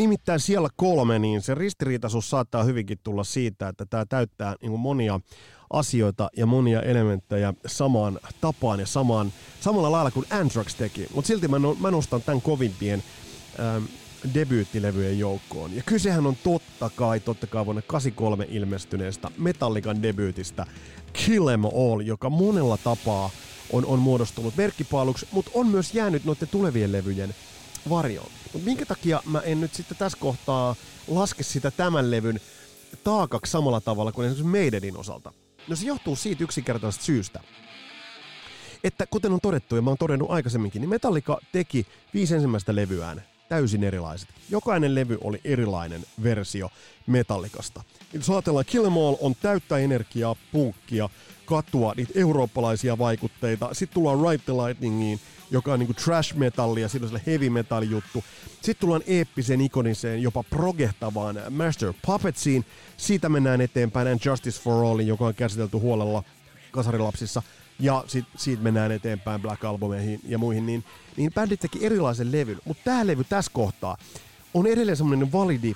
S2: nimittäin siellä kolme, niin se ristiriitaisuus saattaa hyvinkin tulla siitä, että tämä täyttää niin monia asioita ja monia elementtejä samaan tapaan ja samaan, samalla lailla kuin Anthrax teki. Mutta silti mä, mä nostan tämän kovimpien ähm, debyyttilevyjen joukkoon. Ja kysehän on totta kai, totta kai vuonna 83 ilmestyneestä Metallican debyytistä Kill Em All, joka monella tapaa on, on muodostunut merkkipaaluksi, mutta on myös jäänyt noiden tulevien levyjen varjoon. Mutta minkä takia mä en nyt sitten tässä kohtaa laske sitä tämän levyn taakaksi samalla tavalla kuin esimerkiksi Maidenin osalta? No se johtuu siitä yksinkertaisesta syystä, että kuten on todettu ja mä oon todennut aikaisemminkin, niin Metallica teki viisi ensimmäistä levyään täysin erilaiset. Jokainen levy oli erilainen versio Metallikasta. Jos ajatellaan, Kill Em All on täyttä energiaa, punkkia, katua, niitä eurooppalaisia vaikutteita. Sitten tullaan Ride the Lightningiin, joka on niinku trash metallia, siinä on heavy metal juttu. Sitten tullaan eeppiseen, ikoniseen, jopa progehtavaan Master Puppetsiin. Siitä mennään eteenpäin And Justice for Allin, joka on käsitelty huolella kasarilapsissa. Ja sit, siitä mennään eteenpäin Black Albumeihin ja muihin, niin, niin bändit teki erilaisen levyn. Mutta tämä levy tässä kohtaa on edelleen semmoinen validi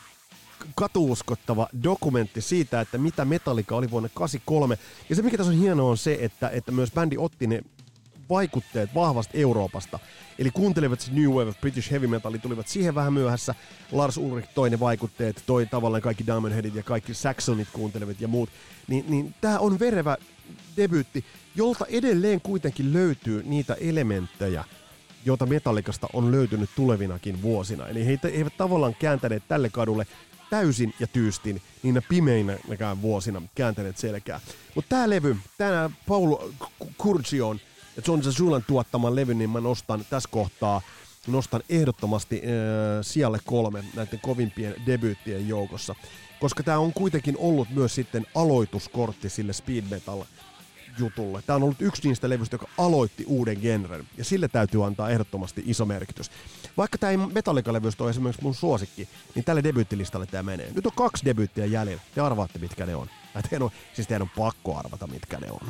S2: katuuskottava dokumentti siitä, että mitä Metallica oli vuonna 83. Ja se, mikä tässä on hienoa, on se, että, että myös bändi otti ne vaikutteet vahvasti Euroopasta. Eli kuuntelivat se New Wave of British Heavy Metal, tulivat siihen vähän myöhässä. Lars Ulrich toi ne vaikutteet, toi tavallaan kaikki Diamond Headit ja kaikki Saxonit kuuntelevat ja muut. Niin, niin tämä on verevä debyytti, jolta edelleen kuitenkin löytyy niitä elementtejä, joita Metallikasta on löytynyt tulevinakin vuosina. Eli he eivät tavallaan kääntäneet tälle kadulle täysin ja tyystin niinä pimeinäkään vuosina kääntäneet selkää. Mutta tämä levy, tämä Paul Kurgion ja John Zazulan tuottaman levy, niin mä nostan tässä kohtaa nostan ehdottomasti äh, sijalle kolme näiden kovimpien debyyttien joukossa. Koska tämä on kuitenkin ollut myös sitten aloituskortti sille speed metal jutulle. Tämä on ollut yksi niistä levyistä, joka aloitti uuden genren, ja sille täytyy antaa ehdottomasti iso merkitys. Vaikka tämä ei Metallica-levystä ole esimerkiksi mun suosikki, niin tälle debyyttilistalle tämä menee. Nyt on kaksi debyyttiä jäljellä. Te arvaatte, mitkä ne on. Teidän on siis teidän on pakko arvata, mitkä ne on.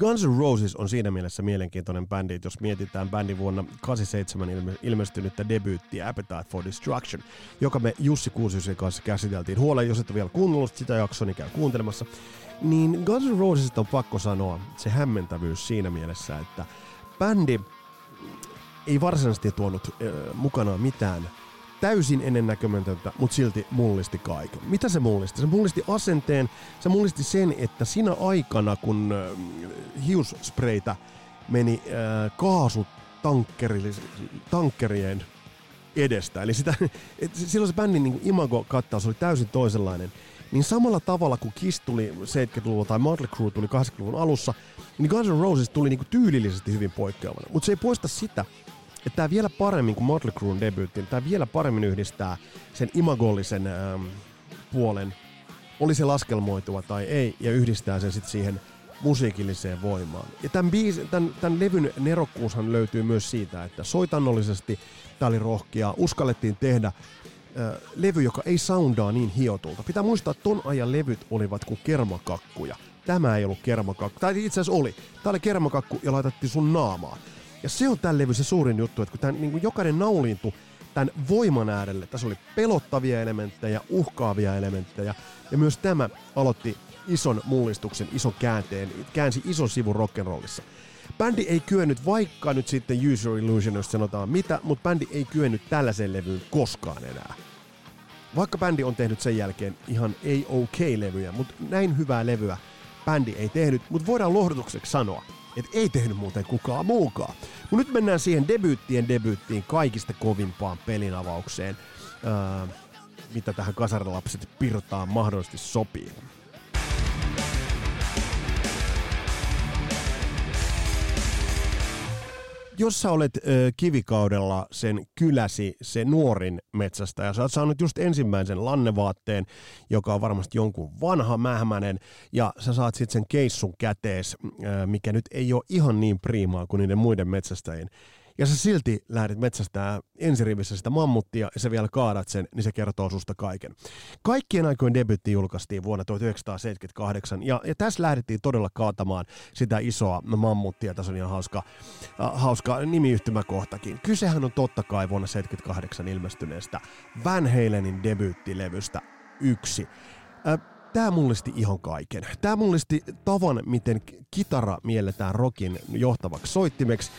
S2: Guns N' Roses on siinä mielessä mielenkiintoinen bändi, jos mietitään bändin vuonna 87 ilme- ilmestynyttä debyyttiä Appetite for Destruction, joka me Jussi Kuusiusen kanssa käsiteltiin. Huolen, jos et ole vielä kuunnellut sitä jaksoa, niin käy kuuntelemassa. Niin Guns N' Rosesista on pakko sanoa se hämmentävyys siinä mielessä, että bändi ei varsinaisesti tuonut äh, mukanaan mitään täysin ennennäkemätöntä, mutta silti mullisti kaiken. Mitä se mullisti? Se mullisti asenteen, se mullisti sen, että siinä aikana, kun äh, hiusspreitä meni äh, kaasutankkerien edestä, eli sitä, [LAUGHS] et silloin se bändin niin imago-kattaus oli täysin toisenlainen, niin samalla tavalla kuin Kiss tuli 70-luvulla tai Motley Crue tuli 80-luvun alussa, niin Guns N' Roses tuli niin tyylillisesti hyvin poikkeavana. Mutta se ei poista sitä, että tämä vielä paremmin kuin Motley Crue'n debyytti, tämä vielä paremmin yhdistää sen imagollisen ähm, puolen, oli se laskelmoituva tai ei, ja yhdistää sen sitten siihen musiikilliseen voimaan. Ja tämän, biis, tämän, tämän levyn nerokkuushan löytyy myös siitä, että soitannollisesti tämä oli rohkea, uskallettiin tehdä äh, levy, joka ei soundaa niin hiotulta. Pitää muistaa, että ton ajan levyt olivat kuin kermakakkuja. Tämä ei ollut kermakakku, tai itse asiassa oli. Tämä oli kermakakku ja laitettiin sun naamaa. Ja se on tämän levy se suurin juttu, että kun tämän, niin kuin jokainen nauliintui tämän voiman äärelle, tässä oli pelottavia elementtejä, uhkaavia elementtejä, ja myös tämä aloitti ison mullistuksen, ison käänteen, käänsi ison sivun rock'n'rollissa. Bändi ei kyennyt, vaikka nyt sitten User Illusion, jos sanotaan mitä, mutta bändi ei kyennyt tällaiseen levyyn koskaan enää. Vaikka bändi on tehnyt sen jälkeen ihan ei okay levyjä, mutta näin hyvää levyä bändi ei tehnyt, mutta voidaan lohdutukseksi sanoa, että ei tehnyt muuten kukaan muukaan. Mut nyt mennään siihen debyyttien debyyttiin kaikista kovimpaan pelinavaukseen, öö, mitä tähän kasarilapset pirtaan mahdollisesti sopii. Jos sä olet ö, kivikaudella sen kyläsi, se nuorin metsästä, ja sä oot saanut just ensimmäisen lannevaatteen, joka on varmasti jonkun vanha mähmänen, ja sä saat sitten sen keissun kätees, ö, mikä nyt ei ole ihan niin priimaa kuin niiden muiden metsästäjien, ja sä silti lähdet metsästää ensirivissä sitä mammuttia ja sä vielä kaadat sen, niin se kertoo susta kaiken. Kaikkien aikojen debytti julkaistiin vuonna 1978 ja, ja tässä lähdettiin todella kaatamaan sitä isoa mammuttia. Tässä on ihan hauska, äh, hauska nimiyhtymäkohtakin. Kysehän on totta kai vuonna 1978 ilmestyneestä Van Halenin debyyttilevystä yksi. Äh, Tämä mullisti ihan kaiken. Tämä mullisti tavan, miten kitara mielletään rockin johtavaksi soittimeksi.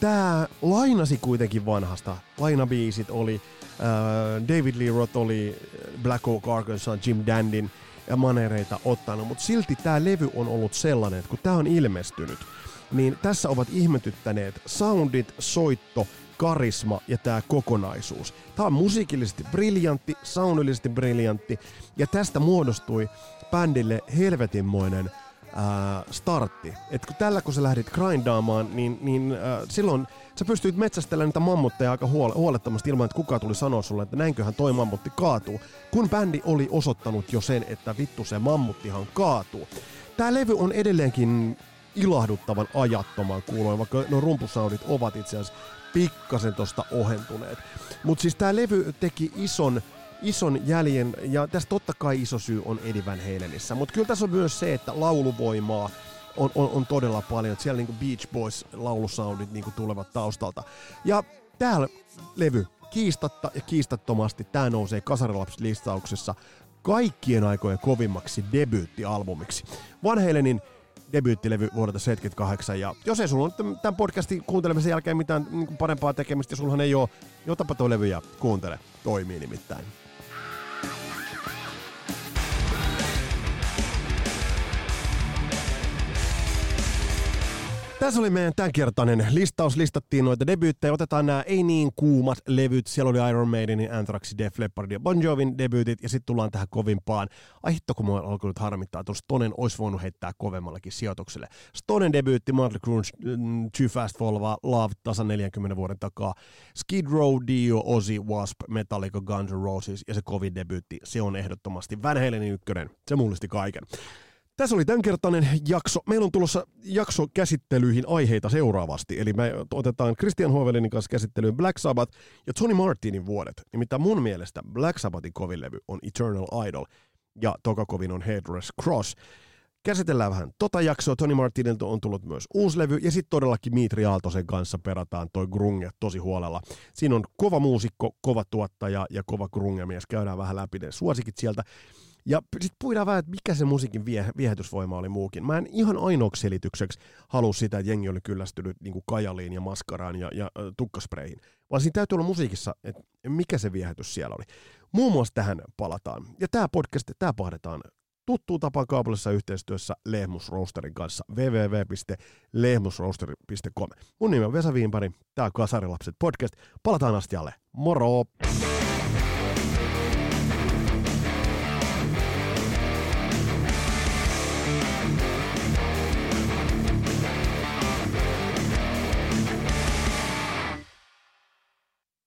S2: Tämä lainasi kuitenkin vanhasta. Lainabiisit oli äh, David Lee Roth oli Black Oak Arkansas Jim Dandin ja manereita ottanut, mutta silti tämä levy on ollut sellainen, että kun tämä on ilmestynyt, niin tässä ovat ihmetyttäneet soundit, soitto, karisma ja tämä kokonaisuus. Tämä on musiikillisesti briljantti, soundillisesti briljantti ja tästä muodostui bändille helvetinmoinen ää, startti. Et kun tällä kun sä lähdit grindaamaan, niin, niin ää, silloin sä pystyit metsästelemään niitä mammutteja aika huole- huolettomasti ilman, että kukaan tuli sanoa sulle, että näinköhän toi mammutti kaatuu. Kun bändi oli osoittanut jo sen, että vittu se mammuttihan kaatuu. Tää levy on edelleenkin ilahduttavan ajattoman kuuloin, vaikka no rumpusaudit ovat itse asiassa pikkasen tosta ohentuneet. Mutta siis tämä levy teki ison ison jäljen, ja tässä totta kai iso syy on Eddie Van Halenissä, mutta kyllä tässä on myös se, että lauluvoimaa on, on, on todella paljon, että siellä niinku Beach Boys laulusoundit niinku tulevat taustalta. Ja täällä levy kiistatta ja kiistattomasti tämä nousee Kasarilaps-listauksessa kaikkien aikojen kovimmaksi debyyttialbumiksi. Van Halenin debyyttilevy vuodelta 78. Ja jos ei sulla ole tämän podcastin kuuntelemisen jälkeen mitään niin parempaa tekemistä, sullahan ei ole, jotapa tuo levy ja kuuntele. Toimii nimittäin. Tässä oli meidän tämänkertainen listaus. Listattiin noita debyyttejä. Otetaan nämä ei niin kuumat levyt. Siellä oli Iron Maidenin, Anthraxin, Def Leppard ja Bon Jovin debyytit. Ja sitten tullaan tähän kovimpaan. Ai hitto, kun mua alkoi nyt harmittaa. Tuossa Stonen olisi voinut heittää kovemmallakin sijoitukselle. Stonen debyytti, Motley Crue, mm, Too Fast for Love, tasan 40 vuoden takaa. Skid Row, Dio, Ozzy, Wasp, Metallica, Guns N' Roses ja se kovin debyytti. Se on ehdottomasti Van Halenin ykkönen. Se mullisti kaiken. Tässä oli tämänkertainen jakso. Meillä on tulossa jakso käsittelyihin aiheita seuraavasti. Eli me otetaan Christian Hovelinin kanssa käsittelyyn Black Sabbath ja Tony Martinin vuodet. Nimittäin mun mielestä Black Sabbathin kovin levy on Eternal Idol ja toka kovin on Headrest Cross. Käsitellään vähän tota jaksoa. Tony Martinilta on tullut myös uusi levy ja sitten todellakin Mitri Aaltosen kanssa perataan toi grunge tosi huolella. Siinä on kova muusikko, kova tuottaja ja kova grunge-mies. Käydään vähän läpi ne suosikit sieltä. Ja sitten puidaan vähän, että mikä se musiikin vie, viehätysvoima oli muukin. Mä en ihan ainoaksi selitykseksi halua sitä, että jengi oli kyllästynyt niin kajaliin ja maskaraan ja, ja äh, tukkaspreihin. Vaan siinä täytyy olla musiikissa, että mikä se viehätys siellä oli. Muun muassa tähän palataan. Ja tämä podcast, tämä pahdetaan tuttuun tapaan kaupallisessa yhteistyössä Lehmus Roasterin kanssa www.lehmusroaster.com. Mun nimi on Vesa Viinpari, tämä on Kasarilapset podcast. Palataan astialle. Moro!